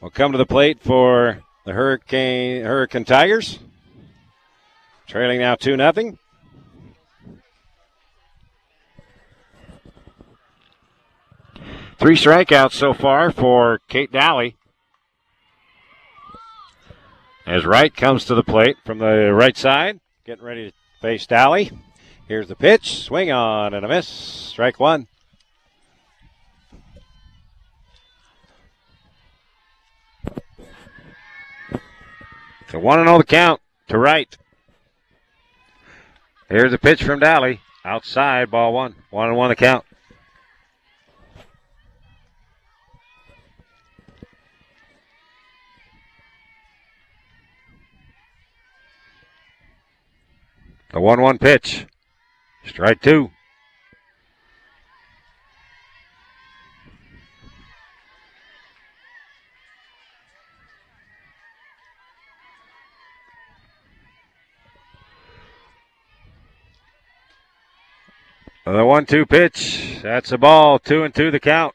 Speaker 2: We'll come to the plate for the Hurricane Hurricane Tigers. Trailing now 2 0. Three strikeouts so far for Kate Dally. As Wright comes to the plate from the right side, getting ready to face Dally. Here's the pitch, swing on and a miss. Strike one. So one and all the count to Wright. Here's a pitch from Dally. Outside, ball one. One and one the count. The 1 1 pitch. Strike two. The 1 2 pitch. That's a ball. Two and two the count.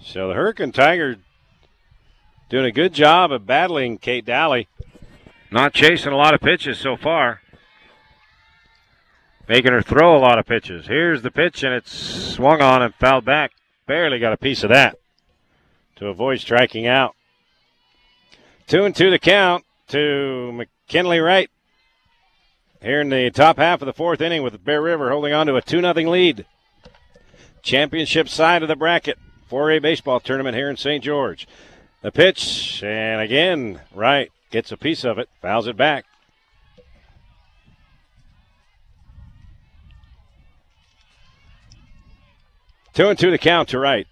Speaker 2: So the Hurricane Tiger doing a good job of battling Kate Dally. Not chasing a lot of pitches so far. Making her throw a lot of pitches. Here's the pitch, and it's swung on and fouled back. Barely got a piece of that to avoid striking out. Two and two to count to McKinley Wright. Here in the top half of the fourth inning with Bear River holding on to a 2 0 lead. championship side of the bracket. 4A baseball tournament here in St. George. The pitch, and again, Wright, gets a piece of it, fouls it back. Two and two to count to Wright.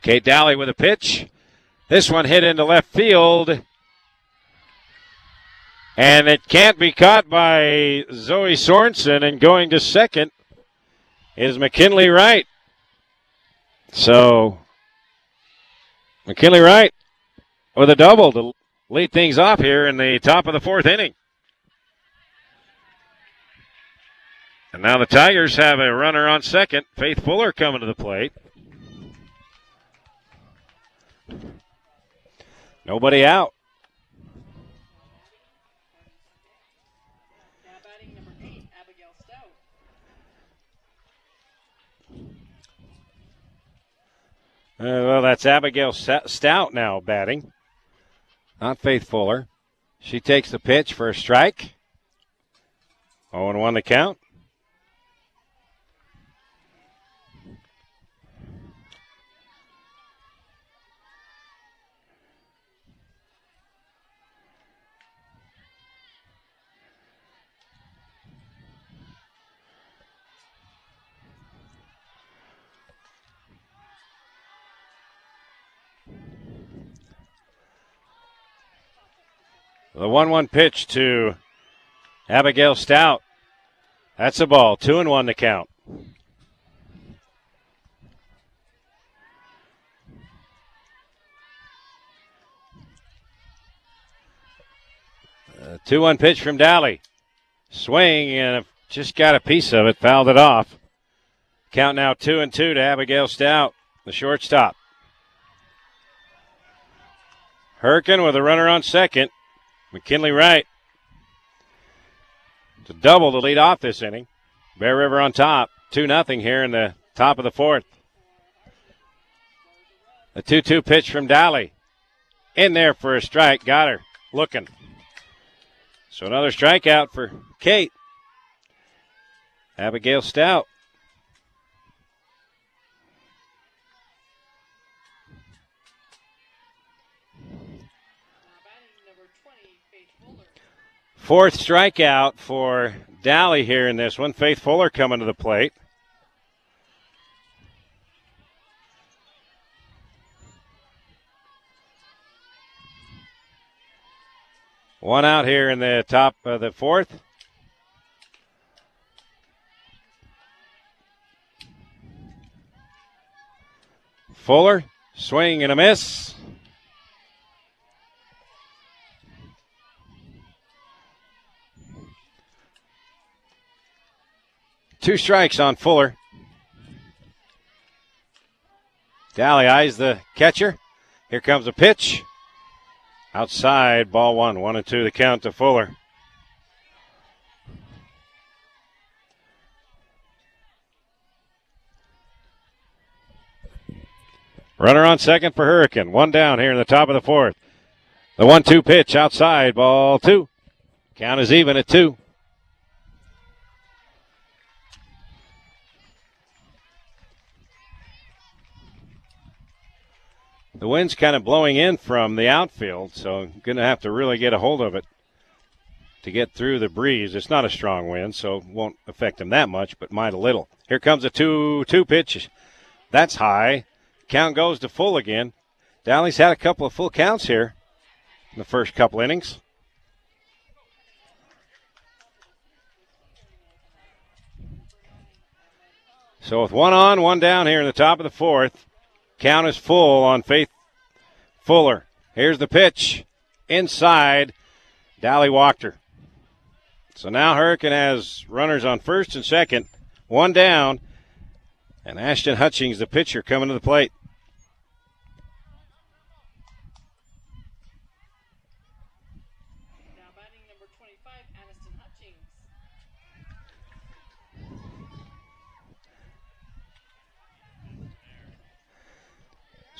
Speaker 2: Kate Dally with a pitch. This one hit into left field. And it can't be caught by Zoe Sorensen. And going to second is McKinley Wright. So, McKinley Wright with a double to lead things off here in the top of the fourth inning. And now the Tigers have a runner on second. Faith Fuller coming to the plate. Nobody out. Uh, well, that's Abigail Stout now batting, not Faith Fuller. She takes the pitch for a strike. 0 1 the count. The 1 1 pitch to Abigail Stout. That's a ball. Two and one to count. Uh, 2 1 pitch from Dally. Swing and just got a piece of it, fouled it off. Count now 2 and 2 to Abigail Stout, the shortstop. Hurricane with a runner on second. McKinley Wright to double to lead off this inning. Bear River on top, 2 0 here in the top of the fourth. A 2 2 pitch from Dally. In there for a strike. Got her. Looking. So another strikeout for Kate. Abigail Stout. Fourth strikeout for Dally here in this one. Faith Fuller coming to the plate. One out here in the top of the fourth. Fuller, swing and a miss. Two strikes on Fuller. Dally eyes the catcher. Here comes a pitch. Outside, ball one. One and two the count to Fuller. Runner on second for Hurricane. One down here in the top of the fourth. The one two pitch outside, ball two. Count is even at two. The wind's kind of blowing in from the outfield, so going to have to really get a hold of it to get through the breeze. It's not a strong wind, so it won't affect him that much, but might a little. Here comes a 2 2 pitch. That's high. Count goes to full again. Dally's had a couple of full counts here in the first couple innings. So with one on, one down here in the top of the fourth, Count is full on Faith Fuller. Here's the pitch. Inside. Dally walked her. So now Hurricane has runners on first and second. One down. And Ashton Hutchings, the pitcher, coming to the plate.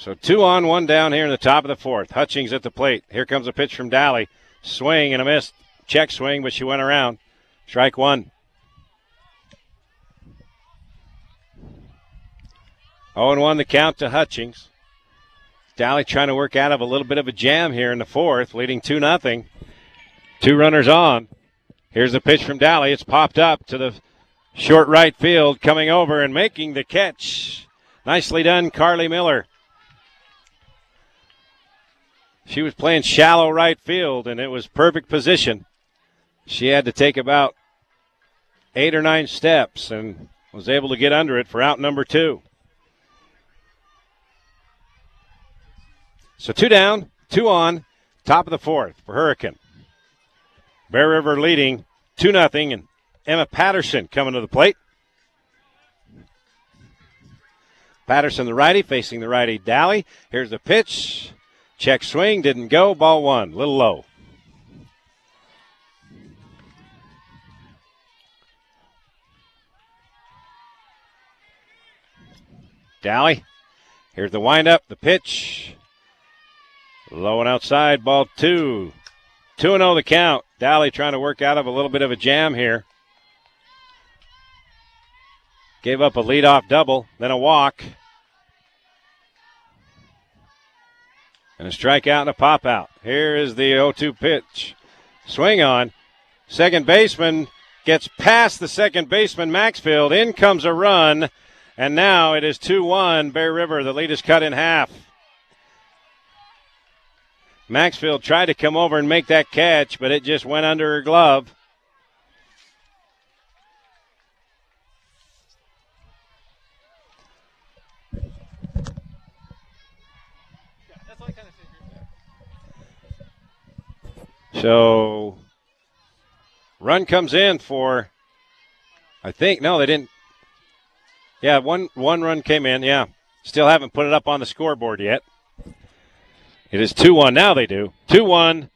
Speaker 2: So two on, one down here in the top of the fourth. Hutchings at the plate. Here comes a pitch from Dally. Swing and a miss. Check swing, but she went around. Strike one. 0 1 the count to Hutchings. Dally trying to work out of a little bit of a jam here in the fourth, leading 2 0. Two runners on. Here's the pitch from Dally. It's popped up to the short right field, coming over and making the catch. Nicely done, Carly Miller. She was playing shallow right field, and it was perfect position. She had to take about eight or nine steps and was able to get under it for out number two. So two down, two on, top of the fourth for Hurricane. Bear River leading 2 0, and Emma Patterson coming to the plate. Patterson, the righty, facing the righty Dally. Here's the pitch. Check swing, didn't go. Ball one, little low. Dally. Here's the windup, the pitch. Low and outside, ball two. 2 0 the count. Dally trying to work out of a little bit of a jam here. Gave up a leadoff double, then a walk. And a strikeout and a pop out. Here is the 0 2 pitch. Swing on. Second baseman gets past the second baseman, Maxfield. In comes a run. And now it is 2 1 Bear River. The lead is cut in half. Maxfield tried to come over and make that catch, but it just went under her glove. So, run comes in for, I think, no, they didn't. Yeah, one one run came in. Yeah, still haven't put it up on the scoreboard yet. It is 2 1. Now they do. 2 1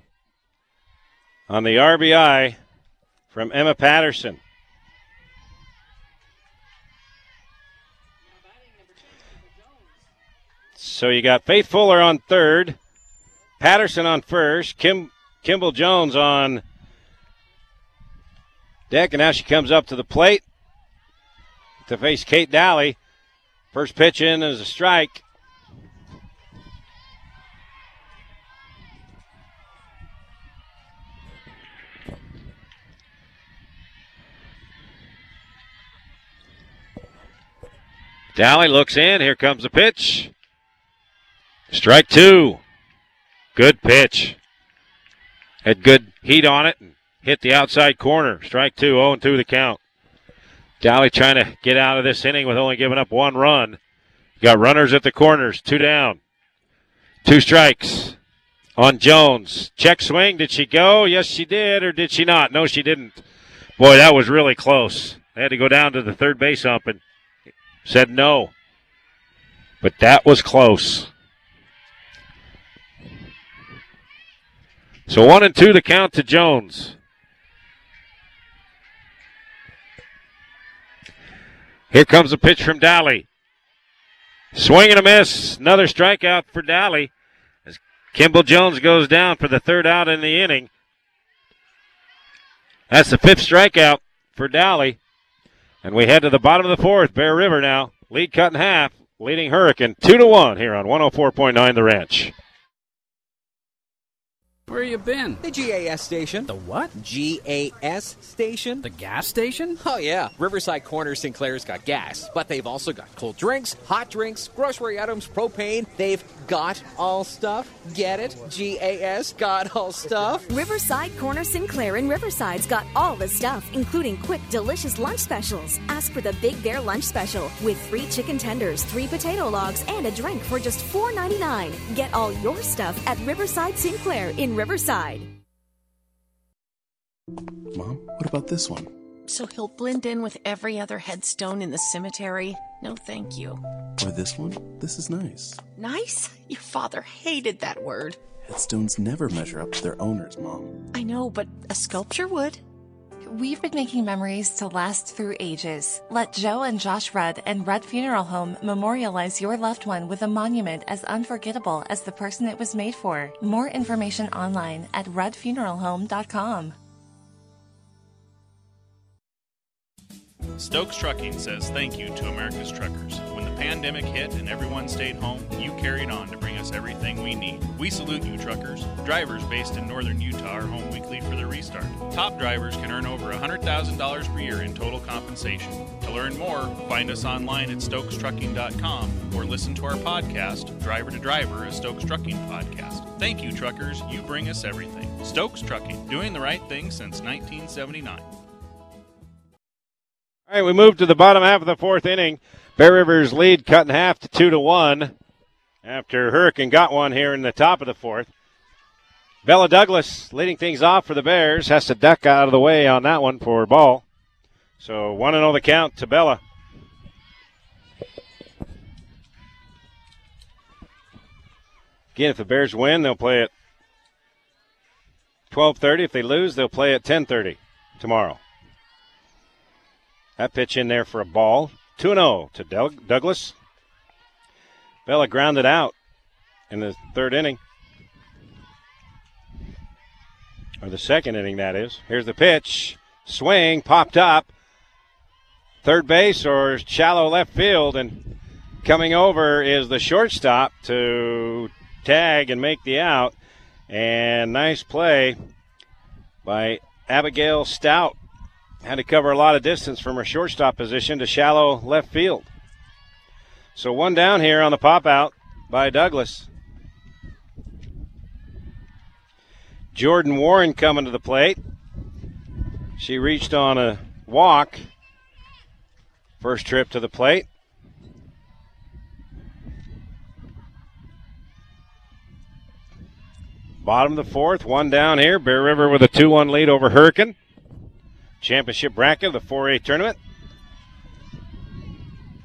Speaker 2: on the RBI from Emma Patterson. So you got Faith Fuller on third, Patterson on first, Kim Kimball Jones on deck, and now she comes up to the plate to face Kate Dally. First pitch in is a strike. Dally looks in. Here comes the pitch. Strike two. Good pitch. Had good heat on it and hit the outside corner. Strike two, 0 2 the count. Dally trying to get out of this inning with only giving up one run. Got runners at the corners, two down. Two strikes on Jones. Check swing. Did she go? Yes, she did, or did she not? No, she didn't. Boy, that was really close. They had to go down to the third base ump and said no. But that was close. So one and two to count to Jones. Here comes a pitch from Dally. Swing and a miss. Another strikeout for Dally. As Kimball Jones goes down for the third out in the inning. That's the fifth strikeout for Dally. And we head to the bottom of the fourth. Bear River now. Lead cut in half. Leading Hurricane 2 to 1 here on 104.9 The Ranch.
Speaker 22: Where you been?
Speaker 23: The GAS station.
Speaker 22: The what?
Speaker 23: GAS station.
Speaker 22: The gas station?
Speaker 23: Oh, yeah. Riverside Corner Sinclair's got gas, but they've also got cold drinks, hot drinks, grocery items, propane. They've got all stuff. Get it? GAS got all stuff.
Speaker 24: Riverside Corner Sinclair in Riverside's got all the stuff, including quick, delicious lunch specials. Ask for the Big Bear Lunch Special with three chicken tenders, three potato logs, and a drink for just $4.99. Get all your stuff at Riverside Sinclair in Riverside.
Speaker 25: Mom, what about this one?
Speaker 16: So he'll blend in with every other headstone in the cemetery. No, thank you.
Speaker 25: Or this one? This is nice.
Speaker 16: Nice? Your father hated that word.
Speaker 25: Headstones never measure up to their owners, Mom.
Speaker 16: I know, but a sculpture would.
Speaker 26: We've been making memories to last through ages. Let Joe and Josh Rudd and Rudd Funeral Home memorialize your loved one with a monument as unforgettable as the person it was made for. More information online at ruddfuneralhome.com.
Speaker 27: Stokes Trucking says thank you to America's truckers. The pandemic hit and everyone stayed home, you carried on to bring us everything we need. We salute you, truckers. Drivers based in northern Utah are home weekly for their restart. Top drivers can earn over $100,000 per year in total compensation. To learn more, find us online at stokestrucking.com or listen to our podcast, Driver to Driver, a Stokes Trucking podcast. Thank you, truckers. You bring us everything. Stokes Trucking, doing the right thing since 1979.
Speaker 2: All right, we move to the bottom half of the fourth inning. Bear Rivers lead cut in half to two to one after Hurricane got one here in the top of the fourth. Bella Douglas leading things off for the Bears has to duck out of the way on that one for ball. So 1 0 the count to Bella. Again, if the Bears win, they'll play at 12:30. If they lose, they'll play at 10:30 tomorrow. That pitch in there for a ball. 2 0 to Doug- Douglas. Bella grounded out in the third inning. Or the second inning, that is. Here's the pitch. Swing, popped up. Third base or shallow left field. And coming over is the shortstop to tag and make the out. And nice play by Abigail Stout had to cover a lot of distance from her shortstop position to shallow left field. So one down here on the pop out by Douglas. Jordan Warren coming to the plate. She reached on a walk. First trip to the plate. Bottom of the fourth, one down here. Bear River with a 2 1 lead over Hurricane championship bracket of the 4A tournament.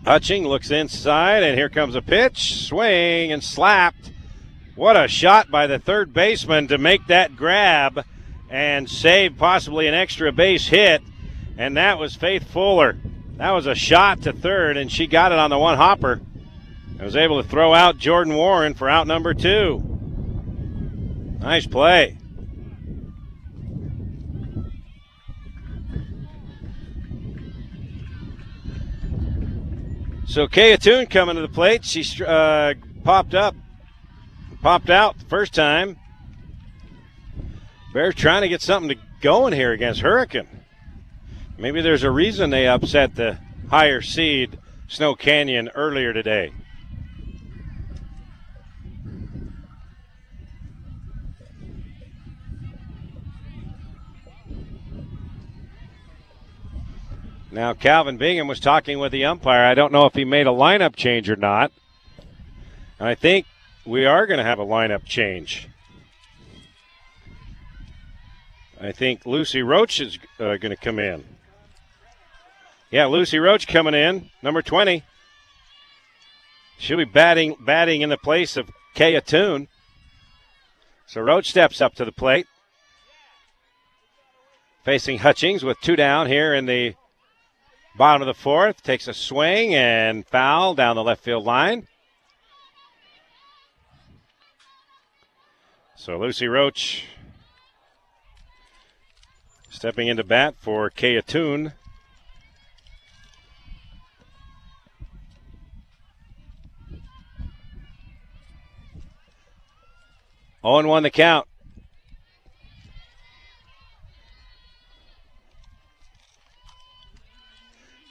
Speaker 2: Hutching looks inside, and here comes a pitch. Swing and slapped. What a shot by the third baseman to make that grab and save possibly an extra base hit. And that was Faith Fuller. That was a shot to third, and she got it on the one hopper. And was able to throw out Jordan Warren for out number two. Nice play. So Kaya Toon coming to the plate. She uh, popped up, popped out the first time. Bears trying to get something to going here against Hurricane. Maybe there's a reason they upset the higher seed Snow Canyon earlier today. Now, Calvin Bingham was talking with the umpire. I don't know if he made a lineup change or not. And I think we are going to have a lineup change. I think Lucy Roach is uh, going to come in. Yeah, Lucy Roach coming in, number 20. She'll be batting batting in the place of Kaya Toon. So Roach steps up to the plate. Facing Hutchings with two down here in the Bottom of the fourth, takes a swing and foul down the left field line. So Lucy Roach stepping into bat for Kaya Toon. Oh and one the count.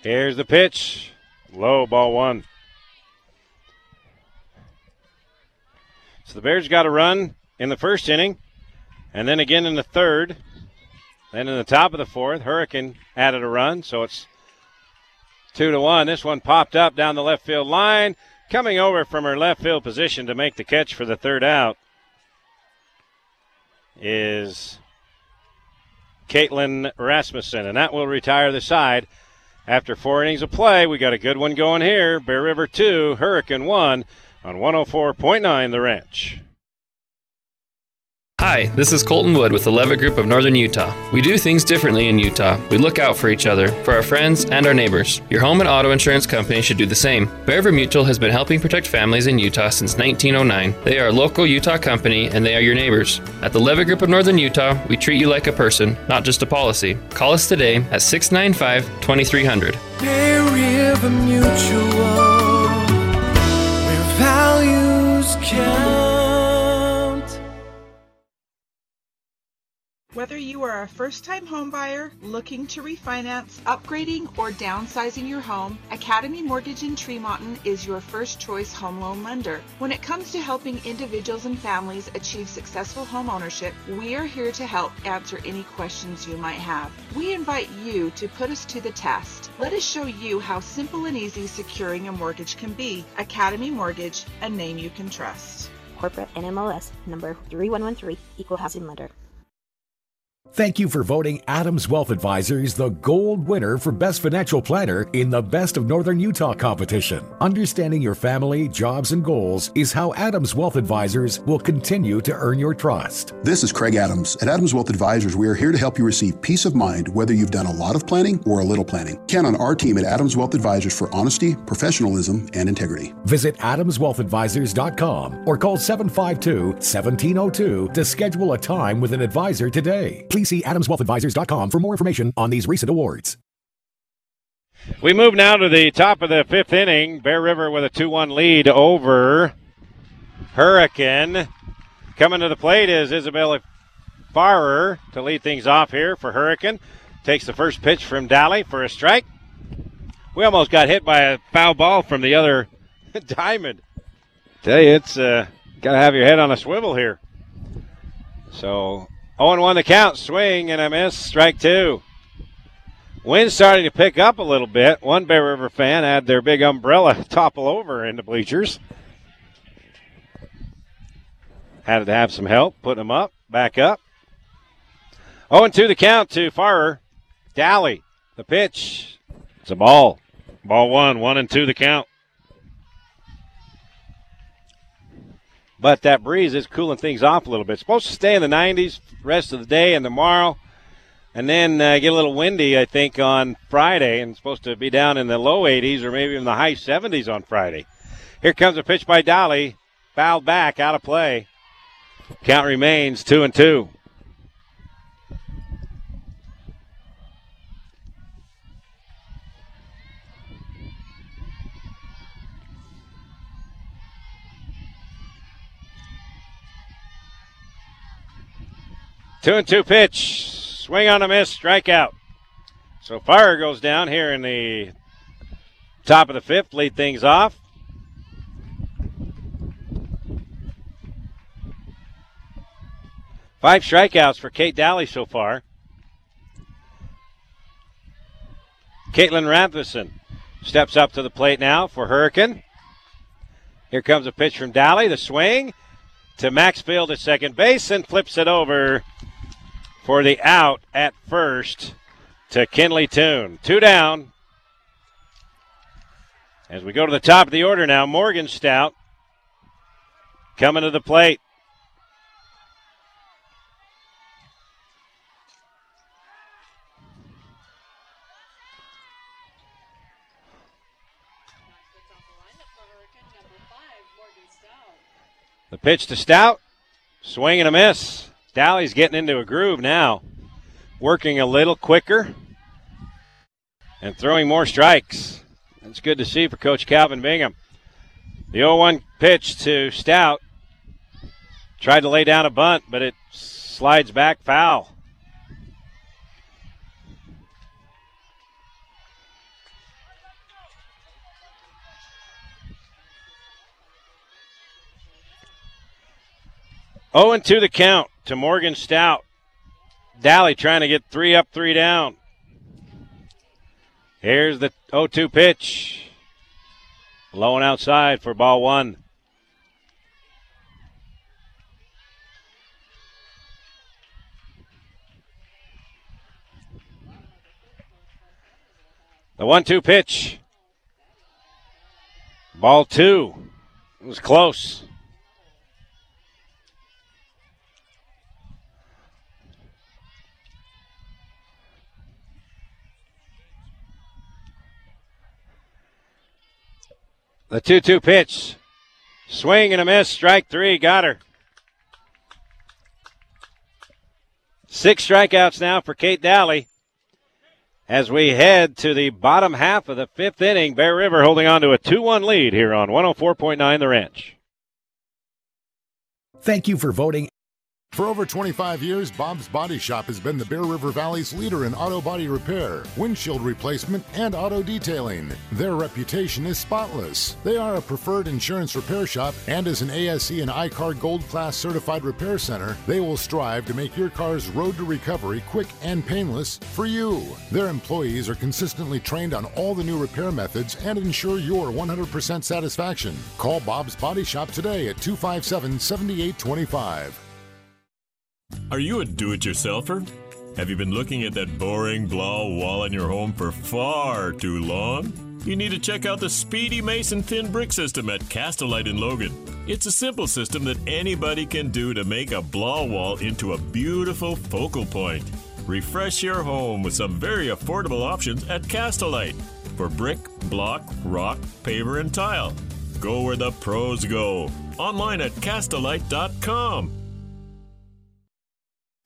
Speaker 2: Here's the pitch. Low ball one. So the Bears got a run in the first inning, and then again in the third. Then in the top of the fourth, Hurricane added a run, so it's two to one. This one popped up down the left field line, coming over from her left field position to make the catch for the third out is Caitlin Rasmussen, and that will retire the side. After four innings of play, we got a good one going here. Bear River 2, Hurricane 1 on 104.9 The Ranch.
Speaker 28: Hi, this is Colton Wood with the Leavitt Group of Northern Utah. We do things differently in Utah. We look out for each other, for our friends, and our neighbors. Your home and auto insurance company should do the same. Bear River Mutual has been helping protect families in Utah since 1909. They are a local Utah company and they are your neighbors. At the Leavitt Group of Northern Utah, we treat you like a person, not just a policy. Call us today at 695 2300.
Speaker 29: Bear River Mutual, where values count.
Speaker 4: Whether you are a first time homebuyer looking to refinance, upgrading, or downsizing your home, Academy Mortgage in Tremonton is your first choice home loan lender. When it comes to helping individuals and families achieve successful home ownership, we are here to help answer any questions you might have. We invite you to put us to the test. Let us show you how simple and easy securing a mortgage can be. Academy Mortgage, a name you can trust.
Speaker 30: Corporate NMLS number 3113, Equal Housing Lender.
Speaker 6: Thank you for voting Adams Wealth Advisors the gold winner for Best Financial Planner in the Best of Northern Utah competition. Understanding your family, jobs, and goals is how Adams Wealth Advisors will continue to earn your trust.
Speaker 7: This is Craig Adams. At Adams Wealth Advisors, we are here to help you receive peace of mind whether you've done a lot of planning or a little planning. Count on our team at Adams Wealth Advisors for honesty, professionalism, and integrity.
Speaker 6: Visit adamswealthadvisors.com or call 752 1702 to schedule a time with an advisor today. Please see adamswealthadvisors.com for more information on these recent awards.
Speaker 2: We move now to the top of the fifth inning. Bear River with a 2 1 lead over Hurricane. Coming to the plate is Isabella Farrer to lead things off here for Hurricane. Takes the first pitch from Dally for a strike. We almost got hit by a foul ball from the other [laughs] diamond. Tell you, it's uh, got to have your head on a swivel here. So 0 1 the count. Swing and a miss. Strike two. Wind starting to pick up a little bit. One Bear River fan had their big umbrella [laughs] topple over in the bleachers. Had to have some help putting them up, back up. 0 2 the count to Farrer. Dally, the pitch. It's a ball. Ball one, one and two the count. But that breeze is cooling things off a little bit. It's supposed to stay in the 90s rest of the day and tomorrow, and then uh, get a little windy, I think, on Friday, and supposed to be down in the low 80s or maybe in the high 70s on Friday. Here comes a pitch by Dally. Fouled back, out of play. Count remains two and two. Two and two pitch. Swing on a miss, strikeout. So Farrer goes down here in the top of the fifth, lead things off. Five strikeouts for Kate Dally so far. Caitlin Rasmussen steps up to the plate now for Hurricane. Here comes a pitch from Dally. The swing to Maxfield at second base and flips it over for the out at first to Kinley Toon. Two down. As we go to the top of the order now, Morgan Stout coming to the plate. The pitch to Stout. Swing and a miss. Dally's getting into a groove now. Working a little quicker and throwing more strikes. That's good to see for Coach Calvin Bingham. The 0 1 pitch to Stout. Tried to lay down a bunt, but it slides back foul. Oh, and two the count to Morgan Stout. Dally trying to get three up, three down. Here's the 0 2 pitch. Low and outside for ball one. The 1 2 pitch. Ball two. It was close. The 2 2 pitch. Swing and a miss. Strike three. Got her. Six strikeouts now for Kate Dally. As we head to the bottom half of the fifth inning, Bear River holding on to a 2 1 lead here on 104.9 The Ranch.
Speaker 6: Thank you for voting.
Speaker 8: For over 25 years, Bob's Body Shop has been the Bear River Valley's leader in auto body repair, windshield replacement, and auto detailing. Their reputation is spotless. They are a preferred insurance repair shop, and as an ASE and I-CAR Gold Class certified repair center, they will strive to make your car's road to recovery quick and painless for you. Their employees are consistently trained on all the new repair methods and ensure your 100% satisfaction. Call Bob's Body Shop today at 257 7825.
Speaker 31: Are you a do it yourselfer? Have you been looking at that boring blah wall in your home for far too long? You need to check out the Speedy Mason Thin Brick System at Castlelite in Logan. It's a simple system that anybody can do to make a blah wall into a beautiful focal point. Refresh your home with some very affordable options at Castlelite for brick, block, rock, paver, and tile. Go where the pros go. Online at castlelite.com.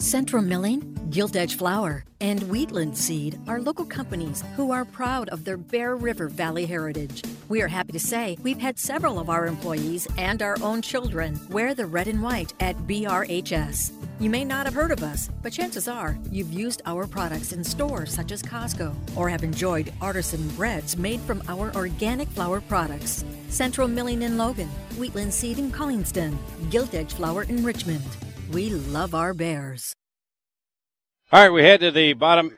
Speaker 10: Central Milling, Gilt Edge Flour, and Wheatland Seed are local companies who are proud of their Bear River Valley heritage. We are happy to say we've had several of our employees and our own children wear the red and white at BRHS. You may not have heard of us, but chances are you've used our products in stores such as Costco or have enjoyed artisan breads made from our organic flour products. Central Milling in Logan, Wheatland Seed in Collingston, Gilt Edge Flour in Richmond. We love our bears.
Speaker 2: All right, we head to the bottom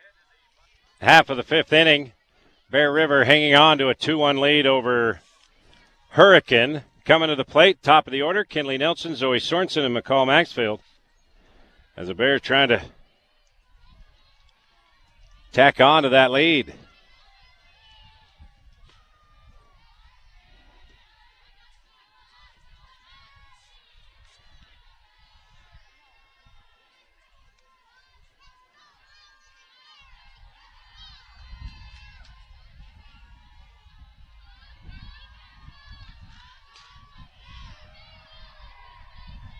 Speaker 2: half of the fifth inning. Bear River hanging on to a 2 1 lead over Hurricane. Coming to the plate, top of the order, Kinley Nelson, Zoe Sorensen, and McCall Maxfield. As the Bears trying to tack on to that lead.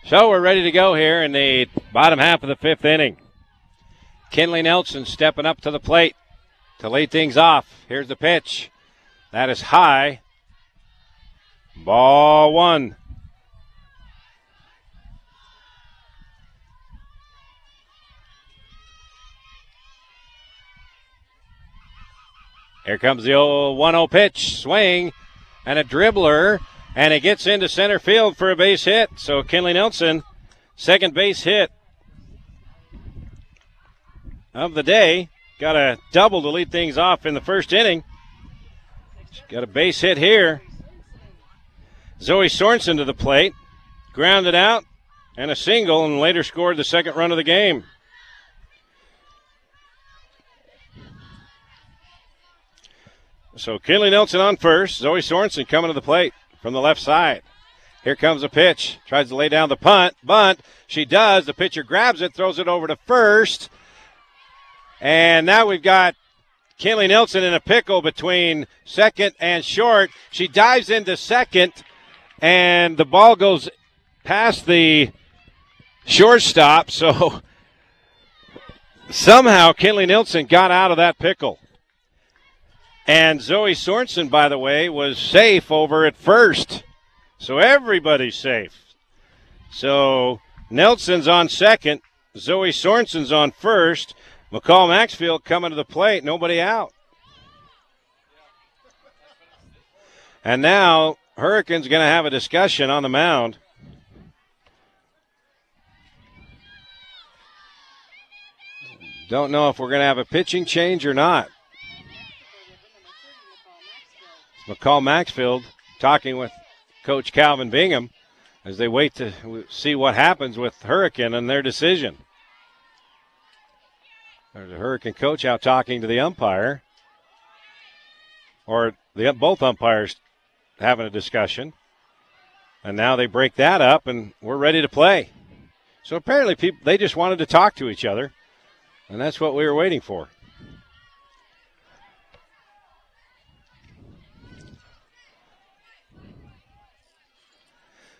Speaker 2: So we're ready to go here in the bottom half of the fifth inning. Kinley Nelson stepping up to the plate to lead things off. Here's the pitch. That is high. Ball one. Here comes the old 1 0 pitch. Swing and a dribbler and it gets into center field for a base hit. So Kinley Nelson, second base hit of the day, got a double to lead things off in the first inning. Got a base hit here. Zoe Sorensen to the plate, grounded out, and a single, and later scored the second run of the game. So Kinley Nelson on first, Zoe Sorensen coming to the plate from the left side. Here comes a pitch. Tries to lay down the punt. Bunt. She does. The pitcher grabs it, throws it over to first. And now we've got Kinley Nelson in a pickle between second and short. She dives into second, and the ball goes past the shortstop. [laughs] So somehow Kinley Nelson got out of that pickle. And Zoe Sorensen, by the way, was safe over at first. So everybody's safe. So Nelson's on second. Zoe Sorensen's on first. McCall Maxfield coming to the plate. Nobody out. And now Hurricane's going to have a discussion on the mound. Don't know if we're going to have a pitching change or not. McCall Maxfield talking with Coach Calvin Bingham as they wait to see what happens with Hurricane and their decision. There's a Hurricane coach out talking to the umpire, or the both umpires having a discussion. And now they break that up, and we're ready to play. So apparently, people they just wanted to talk to each other, and that's what we were waiting for.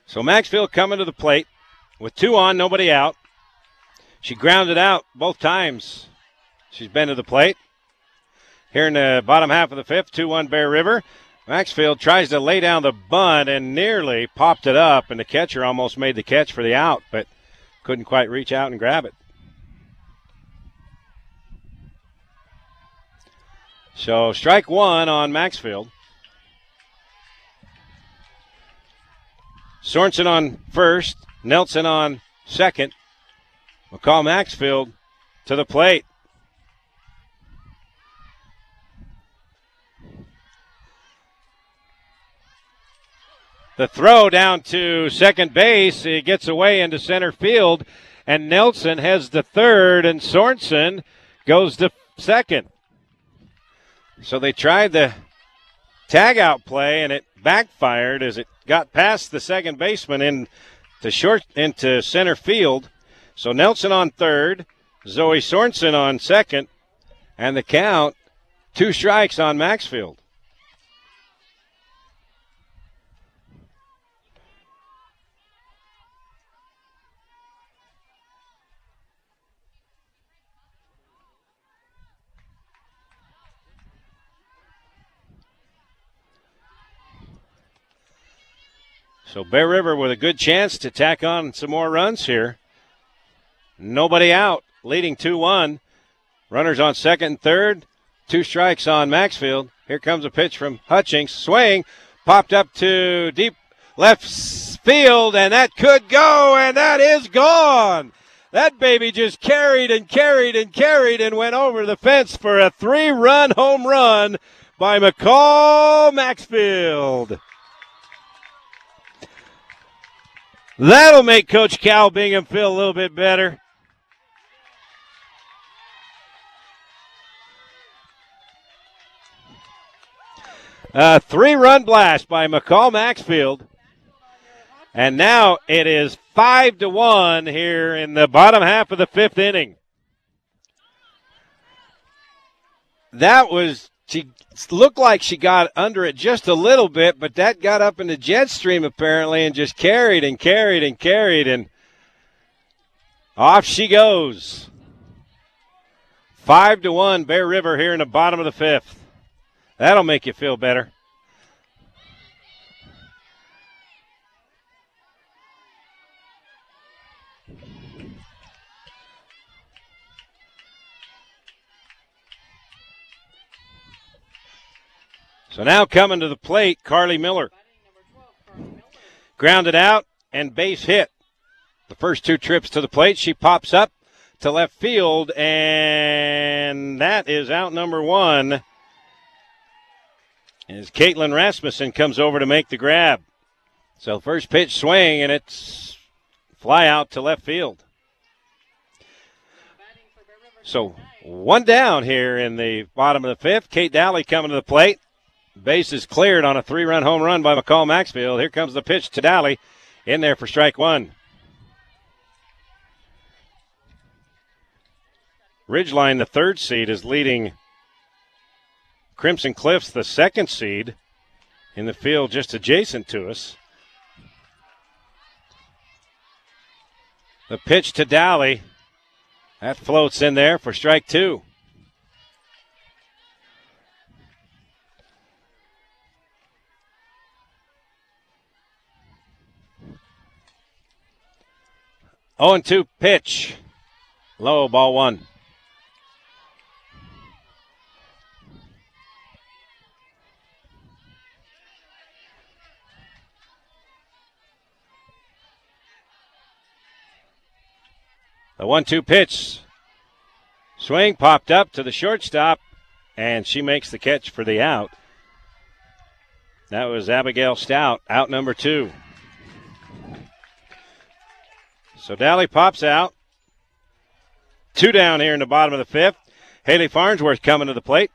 Speaker 2: So Maxfield coming to the plate with two on, nobody out. She grounded out both times. She's been to the plate. Here in the bottom half of the fifth, 2 1 Bear River. Maxfield tries to lay down the bunt and nearly popped it up, and the catcher almost made the catch for the out, but couldn't quite reach out and grab it. So strike one on Maxfield. Sorensen on first, Nelson on second. McCall Maxfield to the plate. The throw down to second base. He gets away into center field, and Nelson heads to third, and Sorensen goes to second. So they tried the tag out play, and it backfired as it got past the second baseman into short into center field. So Nelson on third, Zoe Sorensen on second, and the count two strikes on Maxfield. So Bear River with a good chance to tack on some more runs here. Nobody out, leading 2 1. Runners on second and third. Two strikes on Maxfield. Here comes a pitch from Hutchings. Swing, popped up to deep left field, and that could go, and that is gone. That baby just carried and carried and carried and went over the fence for a three run home run by McCall Maxfield. That'll make Coach Cal Bingham feel a little bit better. A three run blast by McCall Maxfield. And now it is five to one here in the bottom half of the fifth inning. That was she looked like she got under it just a little bit, but that got up in the jet stream apparently and just carried and carried and carried and off she goes. Five to one, Bear River here in the bottom of the fifth. That'll make you feel better. So now coming to the plate, Carly Miller. Grounded out and base hit. The first two trips to the plate, she pops up to left field, and that is out number one. As Caitlin Rasmussen comes over to make the grab. So first pitch swing, and it's fly out to left field. So one down here in the bottom of the fifth. Kate Dally coming to the plate. Base is cleared on a three run home run by McCall Maxfield. Here comes the pitch to Dally in there for strike one. Ridgeline, the third seed, is leading Crimson Cliffs, the second seed, in the field just adjacent to us. The pitch to Dally. That floats in there for strike two. Oh and 2 pitch. Low, ball one. The one two pitch. Swing popped up to the shortstop, and she makes the catch for the out. That was Abigail Stout, out number two. So Dally pops out. Two down here in the bottom of the fifth. Haley Farnsworth coming to the plate.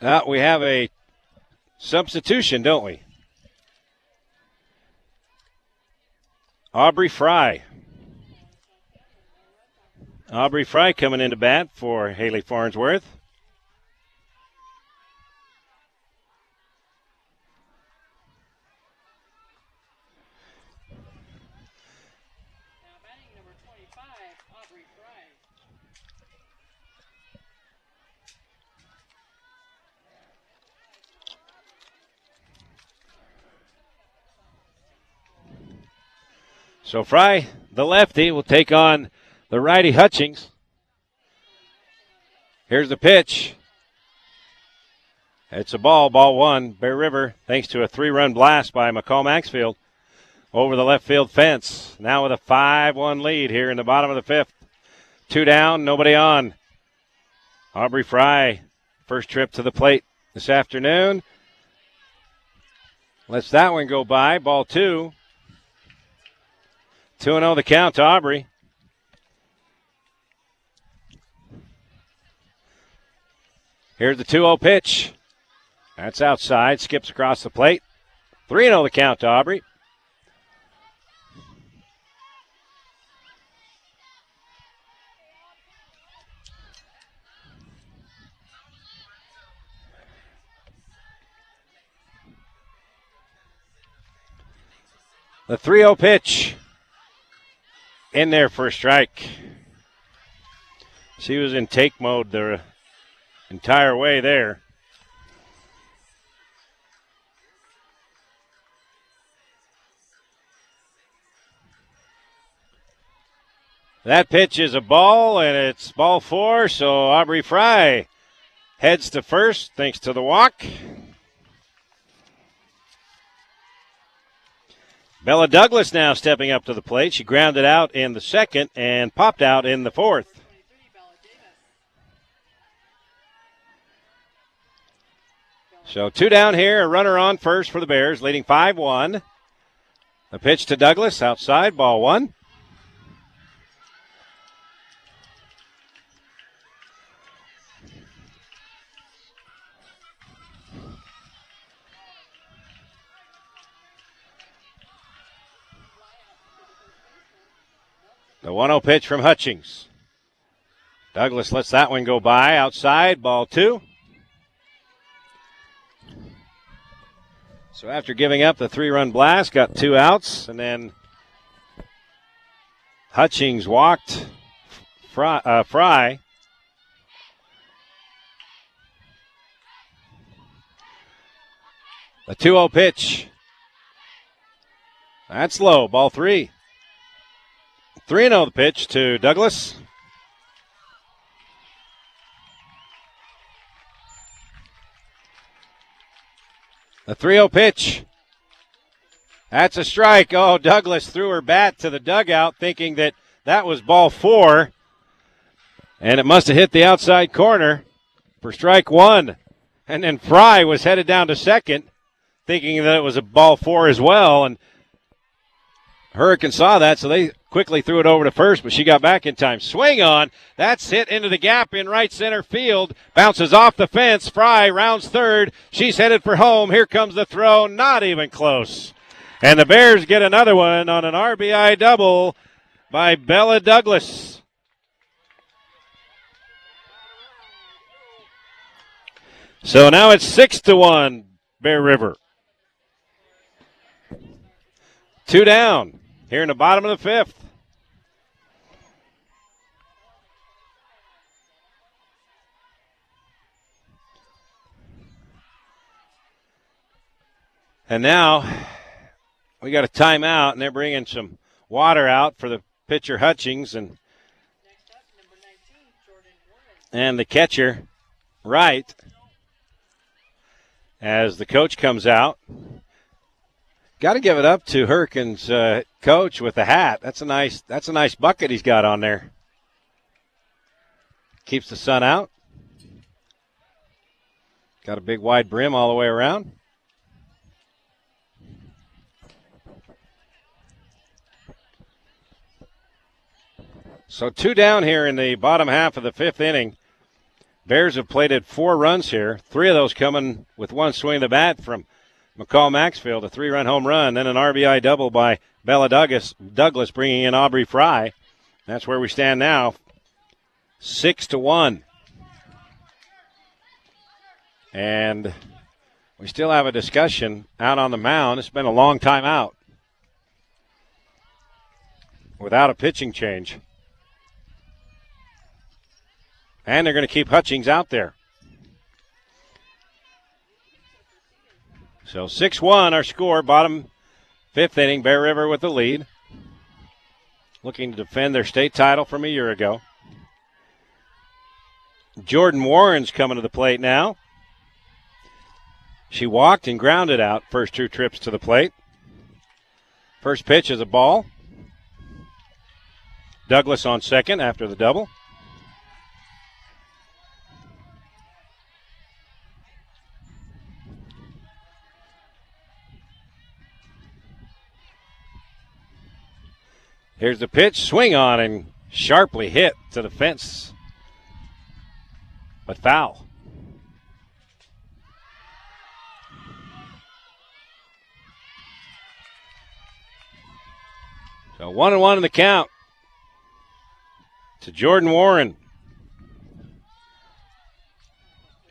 Speaker 2: Uh, we have a substitution, don't we? Aubrey Fry. Aubrey Fry coming into bat for Haley Farnsworth. So Fry, the lefty, will take on the righty Hutchings. Here's the pitch. It's a ball, ball one. Bear River, thanks to a three run blast by McCall Maxfield over the left field fence. Now with a 5 1 lead here in the bottom of the fifth. Two down, nobody on. Aubrey Fry, first trip to the plate this afternoon. Lets that one go by. Ball two. 2 0 the count to Aubrey. Here's the 2 0 pitch. That's outside. Skips across the plate. 3 0 the count to Aubrey. The 3 0 pitch in there for a strike. She was in take mode the entire way there. That pitch is a ball, and it's ball four, so Aubrey Fry heads to first thanks to the walk. Bella Douglas now stepping up to the plate. She grounded out in the second and popped out in the fourth. So two down here, a runner on first for the Bears, leading 5 1. The pitch to Douglas, outside, ball one. The 1 0 pitch from Hutchings. Douglas lets that one go by outside, ball two. So after giving up the three run blast, got two outs, and then Hutchings walked Fry. Uh, Fry. The 2 0 pitch. That's low, ball three. 3 0 the pitch to Douglas. The 3 0 pitch. That's a strike. Oh, Douglas threw her bat to the dugout thinking that that was ball four. And it must have hit the outside corner for strike one. And then Fry was headed down to second thinking that it was a ball four as well. And Hurricane saw that, so they quickly threw it over to first, but she got back in time. Swing on. That's hit into the gap in right center field. Bounces off the fence. Fry rounds third. She's headed for home. Here comes the throw. Not even close. And the Bears get another one on an RBI double by Bella Douglas. So now it's six to one, Bear River. Two down here in the bottom of the fifth. And now we got a timeout, and they're bringing some water out for the pitcher Hutchings and and the catcher Wright as the coach comes out. Got to give it up to Hurricanes uh, coach with the hat. That's a nice. That's a nice bucket he's got on there. Keeps the sun out. Got a big wide brim all the way around. So two down here in the bottom half of the fifth inning. Bears have plated four runs here. Three of those coming with one swing of the bat from McCall Maxfield, a three-run home run, then an RBI double by Bella Douglas, Douglas bringing in Aubrey Fry. That's where we stand now, six to one. And we still have a discussion out on the mound. It's been a long time out without a pitching change. And they're going to keep Hutchings out there. So 6 1 our score, bottom fifth inning, Bear River with the lead. looking to defend their state title from a year ago. Jordan Warren's coming to the plate now. She walked and grounded out first two trips to the plate. First pitch is a ball. Douglas on second after the double. Here's the pitch, swing on and sharply hit to the fence, but foul. So one and one in the count to Jordan Warren.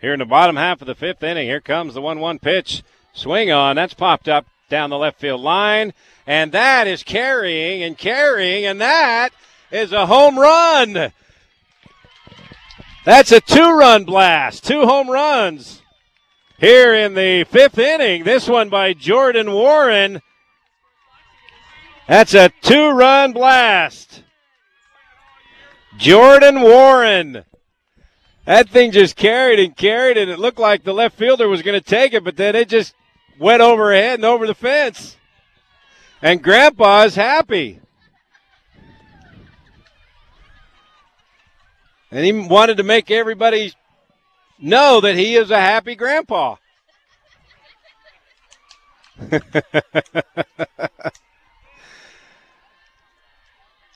Speaker 2: Here in the bottom half of the fifth inning, here comes the 1 1 pitch. Swing on. That's popped up down the left field line. And that is carrying and carrying, and that is a home run. That's a two run blast. Two home runs here in the fifth inning. This one by Jordan Warren. That's a two run blast. Jordan Warren. That thing just carried and carried, and it looked like the left fielder was going to take it, but then it just went over ahead and over the fence. And Grandpa is happy. And he wanted to make everybody know that he is a happy grandpa. [laughs]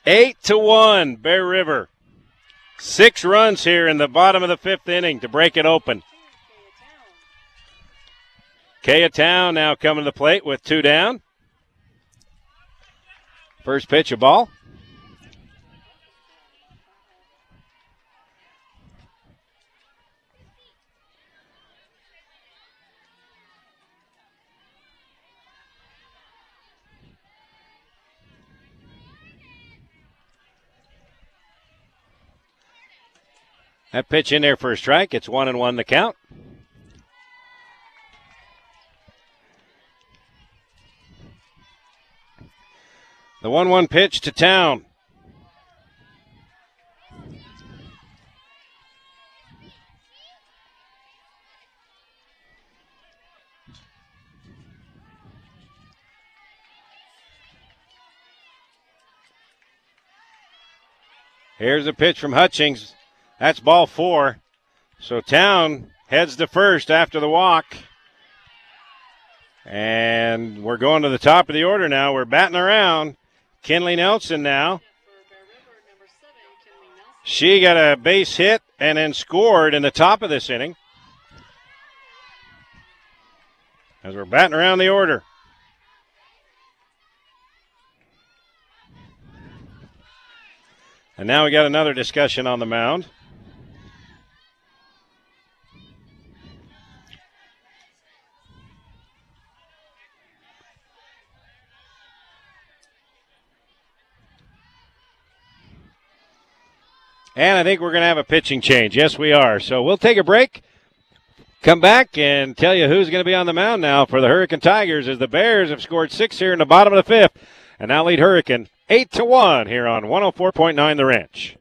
Speaker 2: Eight to one, Bear River. Six runs here in the bottom of the fifth inning to break it open. Kaya Town now coming to the plate with two down. First pitch, a ball. That pitch in there for a strike. It's one and one the count. The 1 1 pitch to town. Here's a pitch from Hutchings. That's ball four. So Town heads to first after the walk. And we're going to the top of the order now. We're batting around. Kinley Nelson now. She got a base hit and then scored in the top of this inning. As we're batting around the order. And now we got another discussion on the mound. And I think we're going to have a pitching change. Yes, we are. So we'll take a break, come back, and tell you who's going to be on the mound now for the Hurricane Tigers as the Bears have scored six here in the bottom of the fifth and now lead Hurricane 8 to 1 here on 104.9 The Ranch.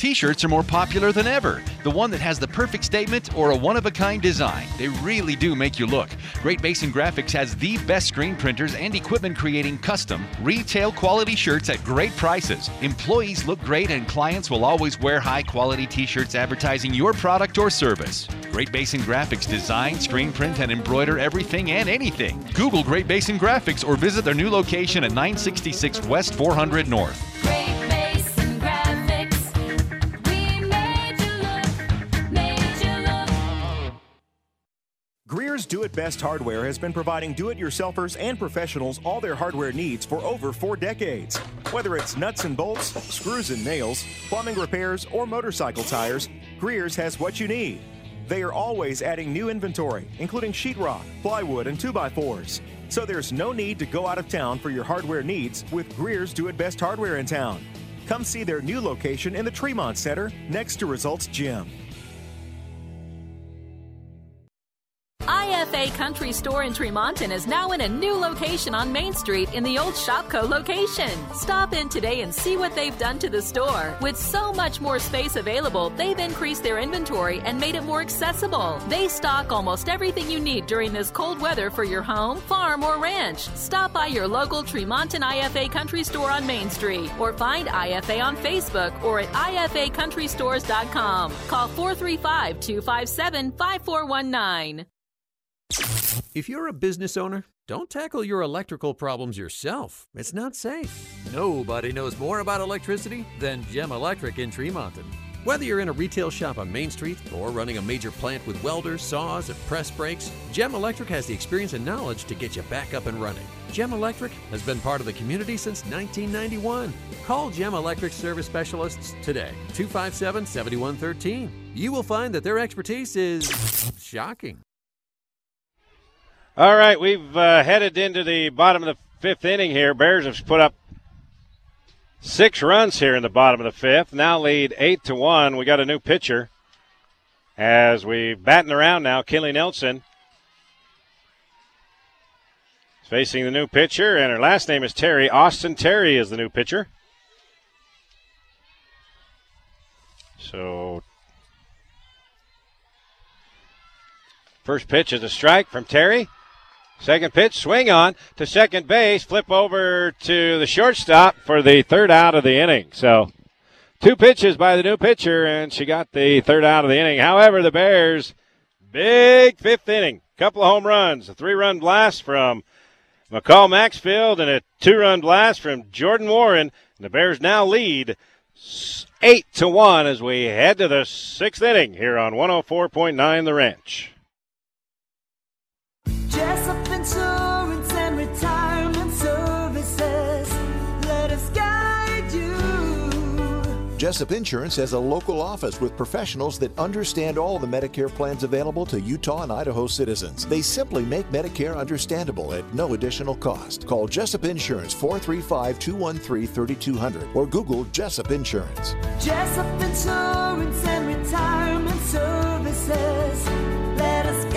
Speaker 1: T shirts are more popular than ever. The one that has the perfect statement or a one of a kind design. They really do make you look. Great Basin Graphics has the best screen printers and equipment creating custom, retail quality shirts at great prices. Employees look great and clients will always wear high quality t shirts advertising your product or service. Great Basin Graphics design, screen print, and embroider everything and anything. Google Great Basin Graphics or visit their new location at 966 West 400 North.
Speaker 11: Greer's Do It Best Hardware has been providing do it yourselfers and professionals all their hardware needs for over four decades. Whether it's nuts and bolts, screws and nails, plumbing repairs, or motorcycle tires, Greer's has what you need. They are always adding new inventory, including sheetrock, plywood, and 2x4s. So there's no need to go out of town for your hardware needs with Greer's Do It Best Hardware in town. Come see their new location in the Tremont Center next to Results Gym.
Speaker 12: IFA Country Store in Tremonton is now in a new location on Main Street in the old ShopKo location. Stop in today and see what they've done to the store. With so much more space available, they've increased their inventory and made it more accessible. They stock almost everything you need during this cold weather for your home, farm, or ranch. Stop by your local Tremonton IFA Country Store on Main Street or find IFA on Facebook or at ifacountrystores.com. Call 435 257 5419.
Speaker 13: If you're a business owner, don't tackle your electrical problems yourself. It's not safe. Nobody knows more about electricity than Gem Electric in Tremonton. Whether you're in a retail shop on Main Street or running a major plant with welders, saws, and press brakes, Gem Electric has the experience and knowledge to get you back up and running. Gem Electric has been part of the community since 1991. Call Gem Electric service specialists today, 257 7113. You will find that their expertise is shocking.
Speaker 2: All right, we've uh, headed into the bottom of the fifth inning here. Bears have put up six runs here in the bottom of the fifth. Now lead eight to one. We got a new pitcher as we batting around now. Kinley Nelson is facing the new pitcher, and her last name is Terry. Austin Terry is the new pitcher. So first pitch is a strike from Terry. Second pitch, swing on to second base, flip over to the shortstop for the third out of the inning. So, two pitches by the new pitcher, and she got the third out of the inning. However, the Bears, big fifth inning, couple of home runs, a three run blast from McCall Maxfield, and a two run blast from Jordan Warren. The Bears now lead eight to one as we head to the sixth inning here on 104.9 The Ranch.
Speaker 15: Jessup Insurance
Speaker 14: has a local office with professionals that understand all the Medicare plans available to Utah and Idaho citizens. They simply make Medicare understandable at no additional cost. Call Jessup Insurance 435 213 3200 or Google Jessup Insurance.
Speaker 15: Jessup Insurance and Retirement Services. Let us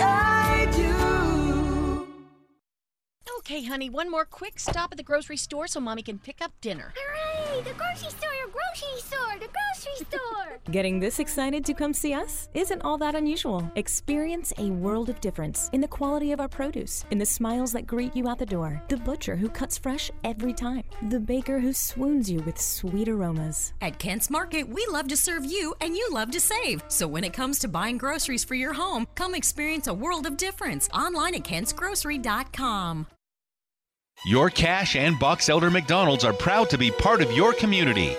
Speaker 16: Okay, honey, one more quick stop at the grocery store so mommy can pick up dinner.
Speaker 32: Hooray! The grocery store, the grocery store, the grocery store! [laughs]
Speaker 18: Getting this excited to come see us isn't all that unusual. Experience a world of difference in the quality of our produce, in the smiles that greet you out the door, the butcher who cuts fresh every time, the baker who swoons you with sweet aromas.
Speaker 10: At Kent's Market, we love to serve you and you love to save. So when it comes to buying groceries for your home, come experience a world of difference online at kentsgrocery.com.
Speaker 1: Your Cache and Box Elder McDonald's are proud to be part of your community.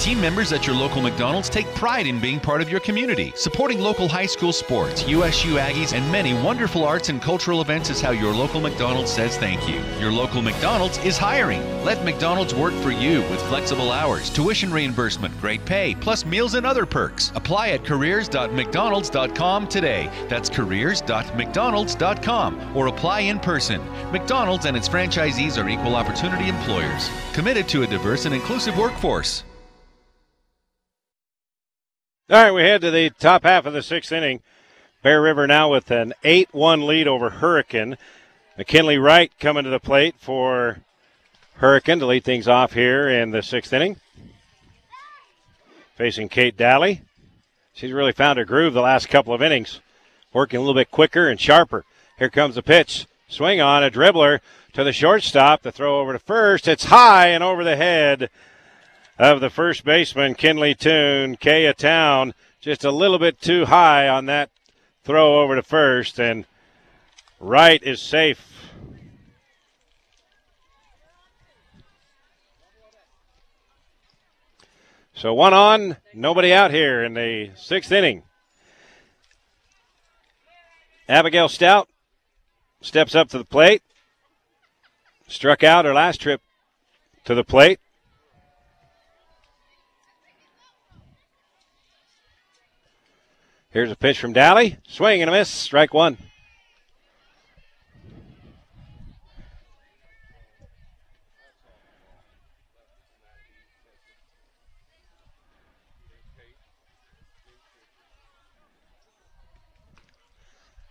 Speaker 1: Team members at your local McDonald's take pride in being part of your community. Supporting local high school sports, USU Aggies, and many wonderful arts and cultural events is how your local McDonald's says thank you. Your local McDonald's is hiring. Let McDonald's work for you with flexible hours, tuition reimbursement, great pay, plus meals and other perks. Apply at careers.mcdonalds.com today. That's careers.mcdonalds.com or apply in person. McDonald's and its franchisees are equal opportunity employers, committed to a diverse and inclusive workforce.
Speaker 2: All right, we head to the top half of the sixth inning. Bear River now with an 8 1 lead over Hurricane. McKinley Wright coming to the plate for Hurricane to lead things off here in the sixth inning. Facing Kate Dally. She's really found her groove the last couple of innings, working a little bit quicker and sharper. Here comes the pitch. Swing on a dribbler to the shortstop. The throw over to first. It's high and over the head of the first baseman, Kinley Toon. Kaya Town just a little bit too high on that throw over to first, and Wright is safe. So one on, nobody out here in the sixth inning. Abigail Stout steps up to the plate. Struck out her last trip to the plate. Here's a pitch from Dally. Swing and a miss. Strike one.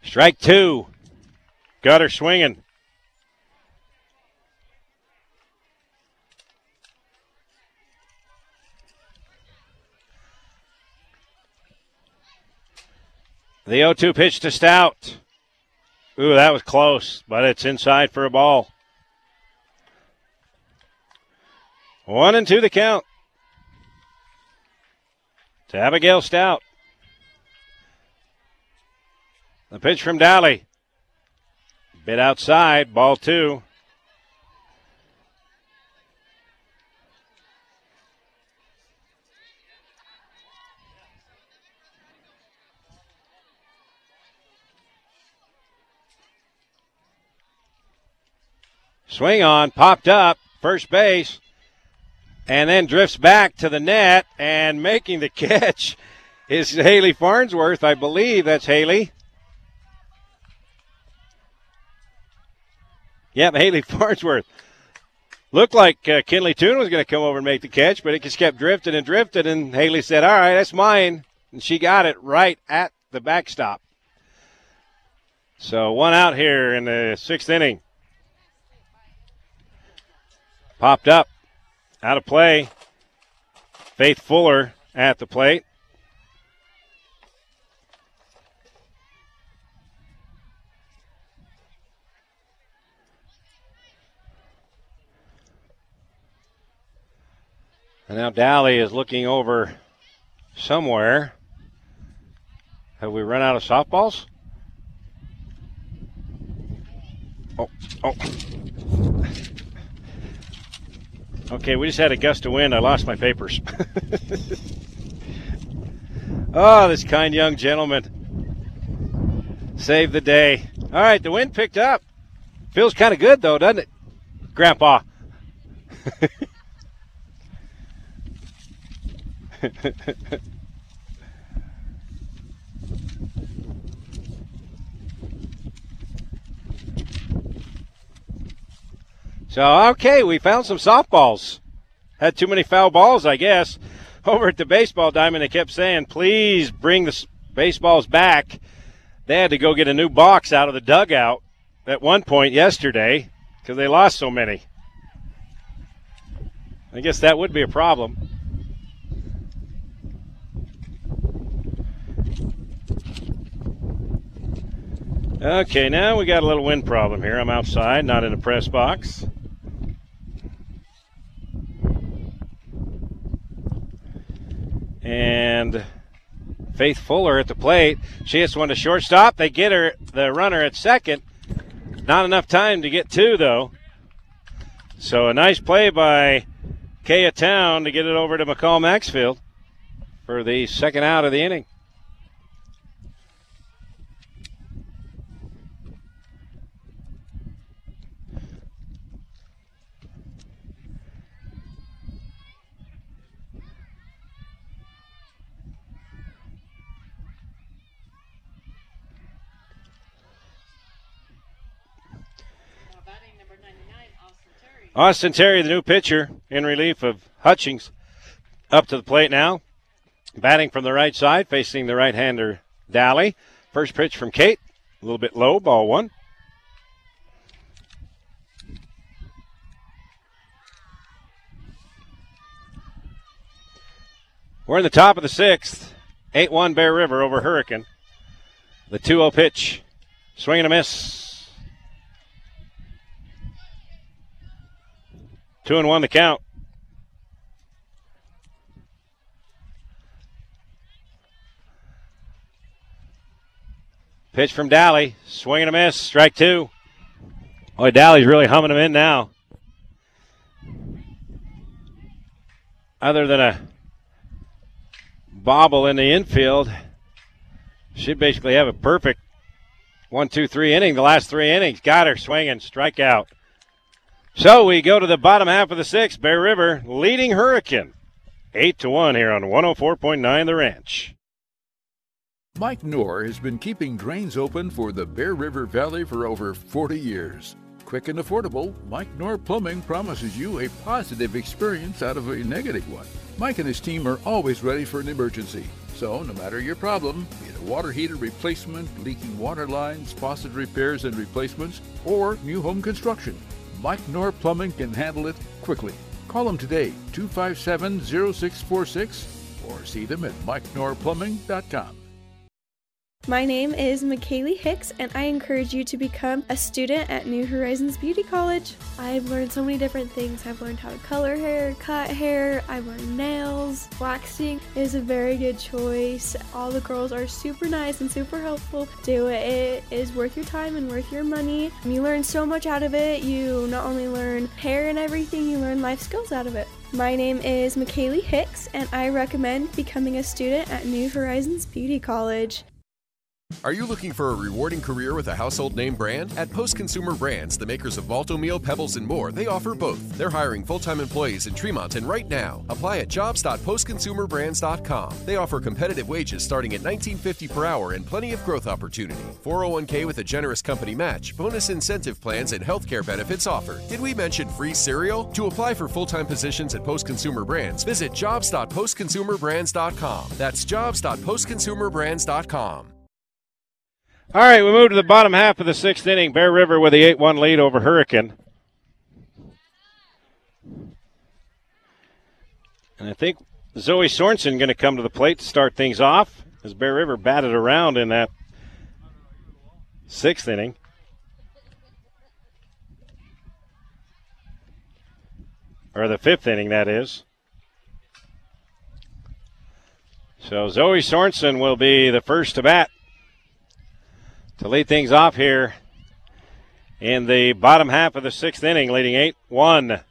Speaker 2: Strike two. Got her swinging. The 0 2 pitch to Stout. Ooh, that was close, but it's inside for a ball. One and two the count. To Abigail Stout. The pitch from Dally. Bit outside, ball two. Swing on, popped up, first base, and then drifts back to the net and making the [laughs] catch is Haley Farnsworth. I believe that's Haley. Yep, Haley [laughs] Farnsworth. Looked like uh, Kinley Toon was going to come over and make the catch, but it just kept drifting and drifting, and Haley said, All right, that's mine. And she got it right at the backstop. So one out here in the sixth inning. Popped up, out of play. Faith Fuller at the plate. And now Dally is looking over somewhere. Have we run out of softballs? Oh, oh. Okay, we just had a gust of wind. I lost my papers. [laughs] oh, this kind young gentleman saved the day. All right, the wind picked up. Feels kind of good, though, doesn't it, Grandpa? [laughs] so, okay, we found some softballs. Had too many foul balls, I guess. [laughs] Over at the baseball diamond, they kept saying, please bring the baseballs back. They had to go get a new box out of the dugout at one point yesterday because they lost so many. I guess that would be a problem. Okay, now we got a little wind problem here. I'm outside, not in a press box. And Faith Fuller at the plate. She hits one to shortstop. They get her the runner at second. Not enough time to get two though. So a nice play by Kaya Town to get it over to McCall Maxfield for the second out of the inning. Austin Terry, the new pitcher, in relief of Hutchings, up to the plate now. Batting from the right side, facing the right hander, Dally. First pitch from Kate, a little bit low, ball one. We're in the top of the sixth. 8 1 Bear River over Hurricane. The 2 0 pitch. Swing and a miss. Two and one the count. Pitch from Dally. Swing and a miss. Strike two. Boy, Dally's really humming him in now. Other than a bobble in the infield, should basically have a perfect one, two, three inning. The last three innings. Got her swinging. Strikeout. So we go to the bottom half of the sixth. Bear River leading Hurricane. 8 to 1 here on 104.9 The Ranch.
Speaker 33: Mike Knorr has been keeping drains open for the Bear River Valley for over 40 years. Quick and affordable, Mike Knorr Plumbing promises you a positive experience out of a negative one. Mike and his team are always ready for an emergency.
Speaker 19: So, no matter your problem, be it a water heater replacement, leaking water lines, faucet repairs and replacements, or new home construction, Mike Knorr Plumbing can handle it quickly. Call them today, 257 0646, or see them at mikeknorrplumbing.com.
Speaker 20: My name is McKaylee Hicks, and I encourage you to become a student at New Horizons Beauty College. I've learned so many different things. I've learned how to color hair, cut hair, I've learned nails. Waxing is a very good choice. All the girls are super nice and super helpful. Do it. It is worth your time and worth your money. You learn so much out of it. You not only learn hair and everything, you learn life skills out of it. My name is McKaylee Hicks, and I recommend becoming a student at New Horizons Beauty College.
Speaker 34: Are you looking for a rewarding career with a household name brand? At Post Consumer Brands, the makers of Malt-O-Meal, Pebbles, and more, they offer both. They're hiring full time employees in Tremonton right now. Apply at jobs.postconsumerbrands.com. They offer competitive wages starting at $19.50 per hour and plenty of growth opportunity. 401k with a generous company match, bonus incentive plans, and healthcare benefits offered. Did we mention free cereal? To apply for full time positions at Post Consumer Brands, visit jobs.postconsumerbrands.com. That's jobs.postconsumerbrands.com.
Speaker 2: All right, we move to the bottom half of the sixth inning. Bear River with the 8 1 lead over Hurricane. And I think Zoe Sorensen going to come to the plate to start things off as Bear River batted around in that sixth inning. Or the fifth inning, that is. So Zoe Sorensen will be the first to bat to lead things off here in the bottom half of the sixth inning, leading 8 1.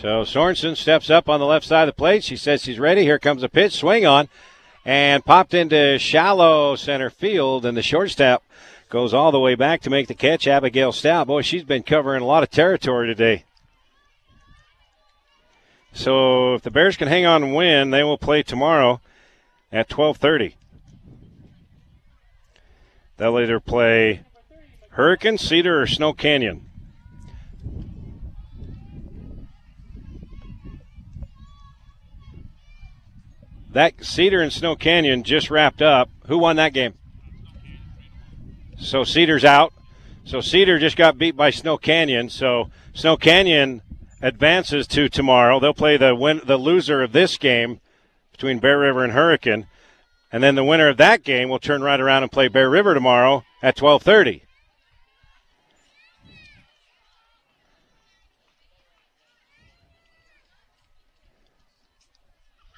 Speaker 2: So Sorensen steps up on the left side of the plate. She says she's ready. Here comes a pitch, swing on, and popped into shallow center field. And the shortstop goes all the way back to make the catch. Abigail Stout. Boy, she's been covering a lot of territory today. So if the Bears can hang on and win, they will play tomorrow at 12:30. They'll either play Hurricane, Cedar, or Snow Canyon. That Cedar and Snow Canyon just wrapped up. Who won that game? So Cedar's out. So Cedar just got beat by Snow Canyon. So Snow Canyon advances to tomorrow. They'll play the win the loser of this game between Bear River and Hurricane. And then the winner of that game will turn right around and play Bear River tomorrow at 12:30.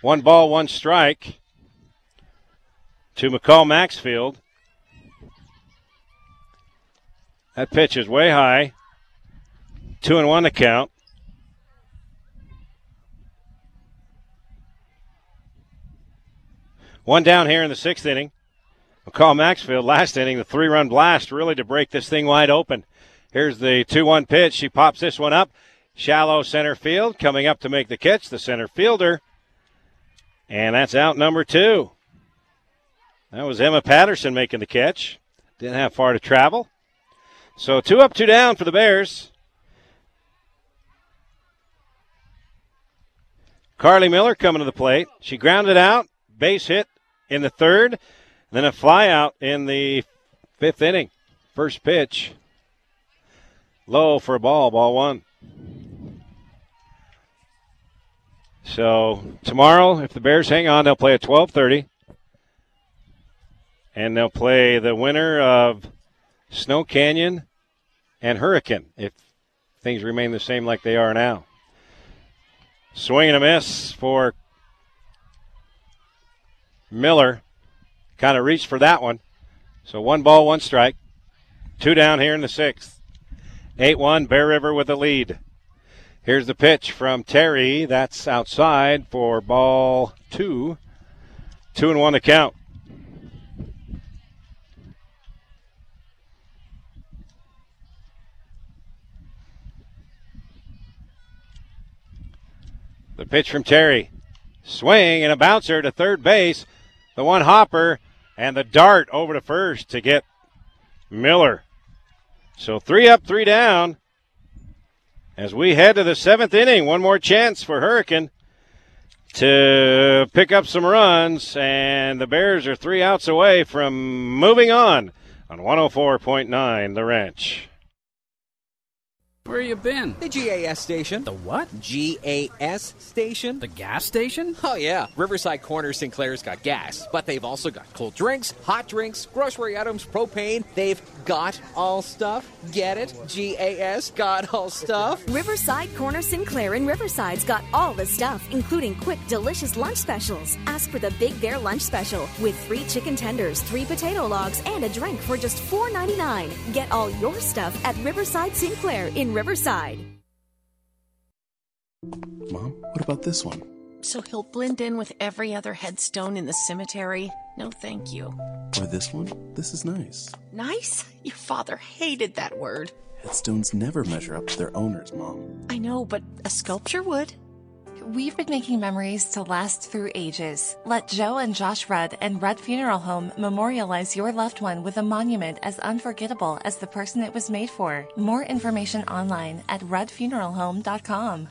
Speaker 2: One ball, one strike to McCall Maxfield. That pitch is way high. Two and one to count. One down here in the sixth inning. McCall Maxfield, last inning, the three run blast really to break this thing wide open. Here's the 2 1 pitch. She pops this one up. Shallow center field. Coming up to make the catch, the center fielder. And that's out number two. That was Emma Patterson making the catch. Didn't have far to travel. So two up, two down for the Bears. Carly Miller coming to the plate. She grounded out, base hit in the third, then a fly out in the fifth inning. First pitch. Low for a ball, ball one. So tomorrow, if the Bears hang on, they'll play at 12:30, and they'll play the winner of Snow Canyon and Hurricane if things remain the same like they are now. Swing and a miss for Miller. Kind of reached for that one. So one ball, one strike. Two down here in the sixth. 8 1, Bear River with the lead. Here's the pitch from Terry. That's outside for ball two. Two and one to count. The pitch from Terry. Swing and a bouncer to third base. The one hopper and the dart over to first to get Miller. So three up, three down. As we head to the seventh inning, one more chance for Hurricane to pick up some runs, and the Bears are three outs away from moving on on 104.9 The Ranch.
Speaker 35: Where you been?
Speaker 36: The GAS station.
Speaker 35: The what?
Speaker 36: GAS station.
Speaker 35: The gas station?
Speaker 36: Oh, yeah. Riverside Corner Sinclair's got gas, but they've also got cold drinks, hot drinks, grocery items, propane. They've got all stuff. Get it? GAS got all stuff.
Speaker 37: Riverside Corner Sinclair in Riverside's got all the stuff, including quick, delicious lunch specials. Ask for the Big Bear Lunch Special with three chicken tenders, three potato logs, and a drink for just $4.99. Get all your stuff at Riverside Sinclair in Riverside.
Speaker 38: Mom, what about this one?
Speaker 39: So he'll blend in with every other headstone in the cemetery? No, thank you.
Speaker 38: Or this one? This is nice.
Speaker 39: Nice? Your father hated that word.
Speaker 38: Headstones never measure up to their owners, Mom.
Speaker 39: I know, but a sculpture would.
Speaker 40: We've been making memories to last through ages. Let Joe and Josh Rudd and Rudd Funeral Home memorialize your loved one with a monument as unforgettable as the person it was made for. More information online at ruddfuneralhome.com.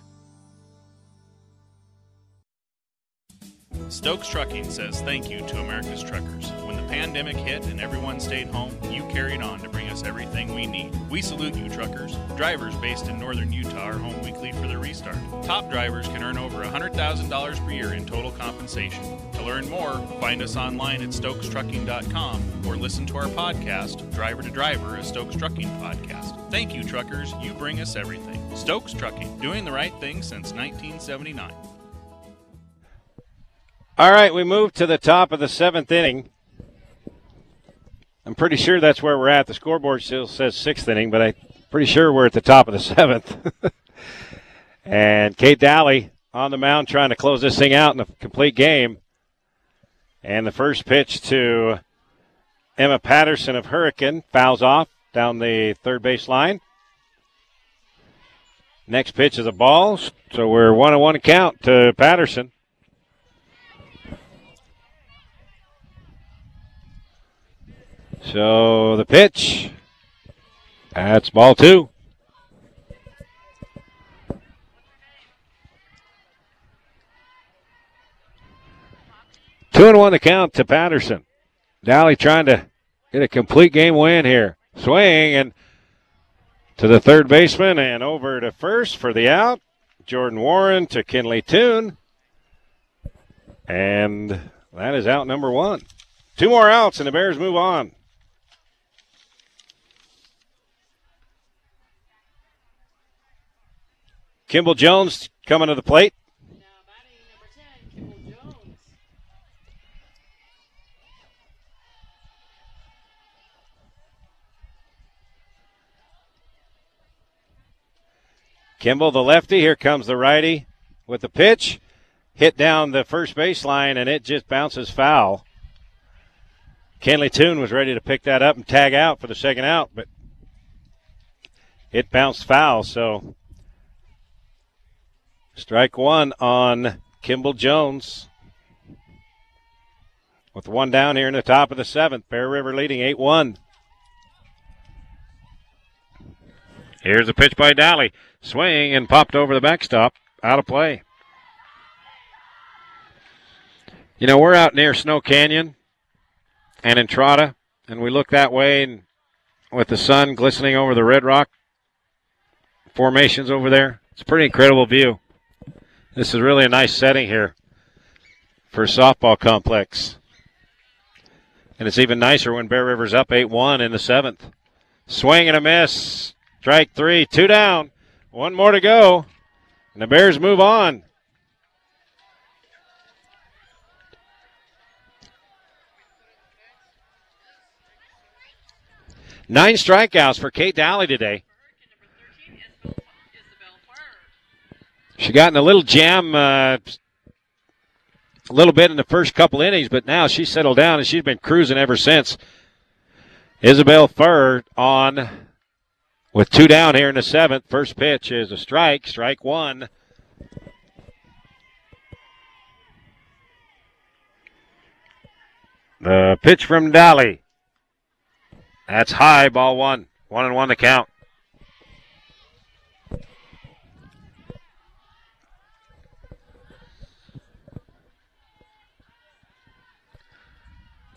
Speaker 41: Stokes Trucking says thank you to America's truckers. When the pandemic hit and everyone stayed home, you carried on to bring us everything we need. We salute you, truckers. Drivers based in northern Utah are home weekly for their restart. Top drivers can earn over $100,000 per year in total compensation. To learn more, find us online at stokestrucking.com or listen to our podcast, Driver to Driver, a Stokes Trucking podcast. Thank you, truckers. You bring us everything. Stokes Trucking, doing the right thing since 1979.
Speaker 2: All right, we move to the top of the seventh inning. I'm pretty sure that's where we're at. The scoreboard still says sixth inning, but I'm pretty sure we're at the top of the [laughs] seventh. and Kate Dally on the mound trying to close this thing out in a complete game. And the first pitch to Emma Patterson of Hurricane fouls off down the third base line. Next pitch is a ball, so we're one on one count to Patterson. So the pitch. That's ball two. Two and one to count to Patterson. Dally trying to get a complete game win here. Swing and to the third baseman and over to first for the out. Jordan Warren to Kinley Toon. And that is out number one. Two more outs and the Bears move on. Kimball Jones coming to the plate. Kimball, the lefty. Here comes the righty with the pitch. Hit down the first baseline, and it just bounces foul. Kinley Toon was ready to pick that up and tag out for the second out, but it bounced foul. So strike one on Kimball Jones. With one down here in the top of the seventh, Bear River leading 8 1. Here's a pitch by Dally. Swing and popped over the backstop. Out of play. You know, we're out near Snow Canyon and Entrada, and we look that way and with the sun glistening over the Red Rock formations over there. It's a pretty incredible view. This is really a nice setting here for softball complex. And it's even nicer when Bear River's up 8 1 in the seventh. Swing and a miss. Strike three, two down. One more to go. And the Bears move on. Nine strikeouts for Kate Dally today. She got in a little jam uh, a little bit in the first couple innings, but now she's settled down and she's been cruising ever since. Isabel Furr on with two down here in the seventh. First pitch is a strike, strike one. The pitch from Dally. That's high, ball one. One and one to count.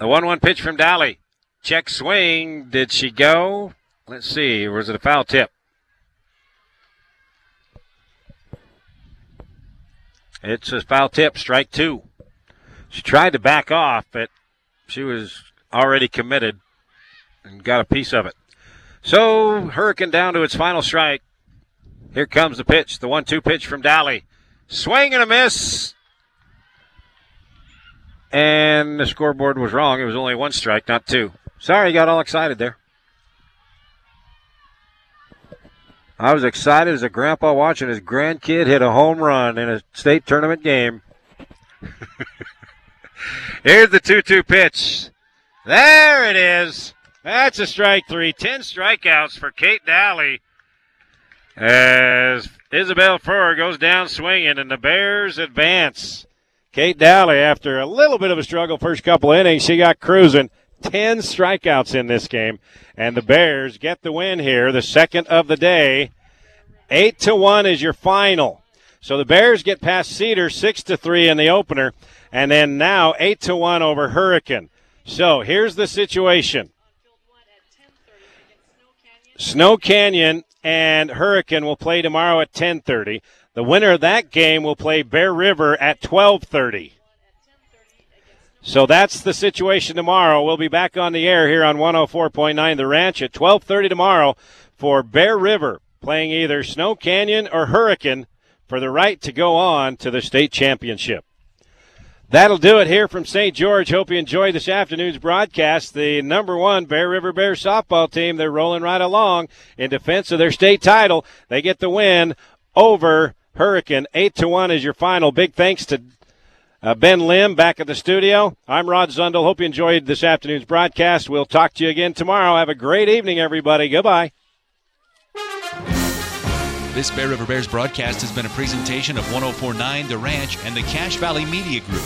Speaker 2: The 1 1 pitch from Dally. Check swing. Did she go? Let's see. Was it a foul tip? It's a foul tip, strike two. She tried to back off, but she was already committed and got a piece of it. So, Hurricane down to its final strike. Here comes the pitch, the one two pitch from Dally. Swing and a miss. And the scoreboard was wrong. It was only one strike, not two. Sorry, got all excited there. I was excited as a grandpa watching his grandkid hit a home run in a state tournament game. [laughs] Here's the 2 2 pitch. There it is. That's a strike three. Ten strikeouts for Kate Dally as Isabel Furr goes down swinging, and the Bears advance. Kate Dally, after a little bit of a struggle first couple innings, she got cruising. Ten strikeouts in this game, and the Bears get the win here, the second of the day. Eight to one is your final. So the Bears get past Cedar six to three in the opener, and then now eight to one over Hurricane. So here's the situation. Snow Canyon and Hurricane will play tomorrow at 10:30. The winner of that game will play Bear River at 12:30. So that's the situation tomorrow. We'll be back on the air here on 104.9 The Ranch at 12:30 tomorrow for Bear River playing either Snow Canyon or Hurricane for the right to go on to the state championship. That'll do it here from St. George. Hope you enjoyed this afternoon's broadcast. The number one Bear River Bears softball team, they're rolling right along in defense of their state title. They get the win over Hurricane. 8 to 1 is your final. Big thanks to uh, Ben Lim back at the studio. I'm Rod Zundel. Hope you enjoyed this afternoon's broadcast. We'll talk to you again tomorrow. Have a great evening, everybody. Goodbye.
Speaker 42: This Bear River Bears broadcast has been a presentation of 1049 The Ranch and the Cache Valley Media Group.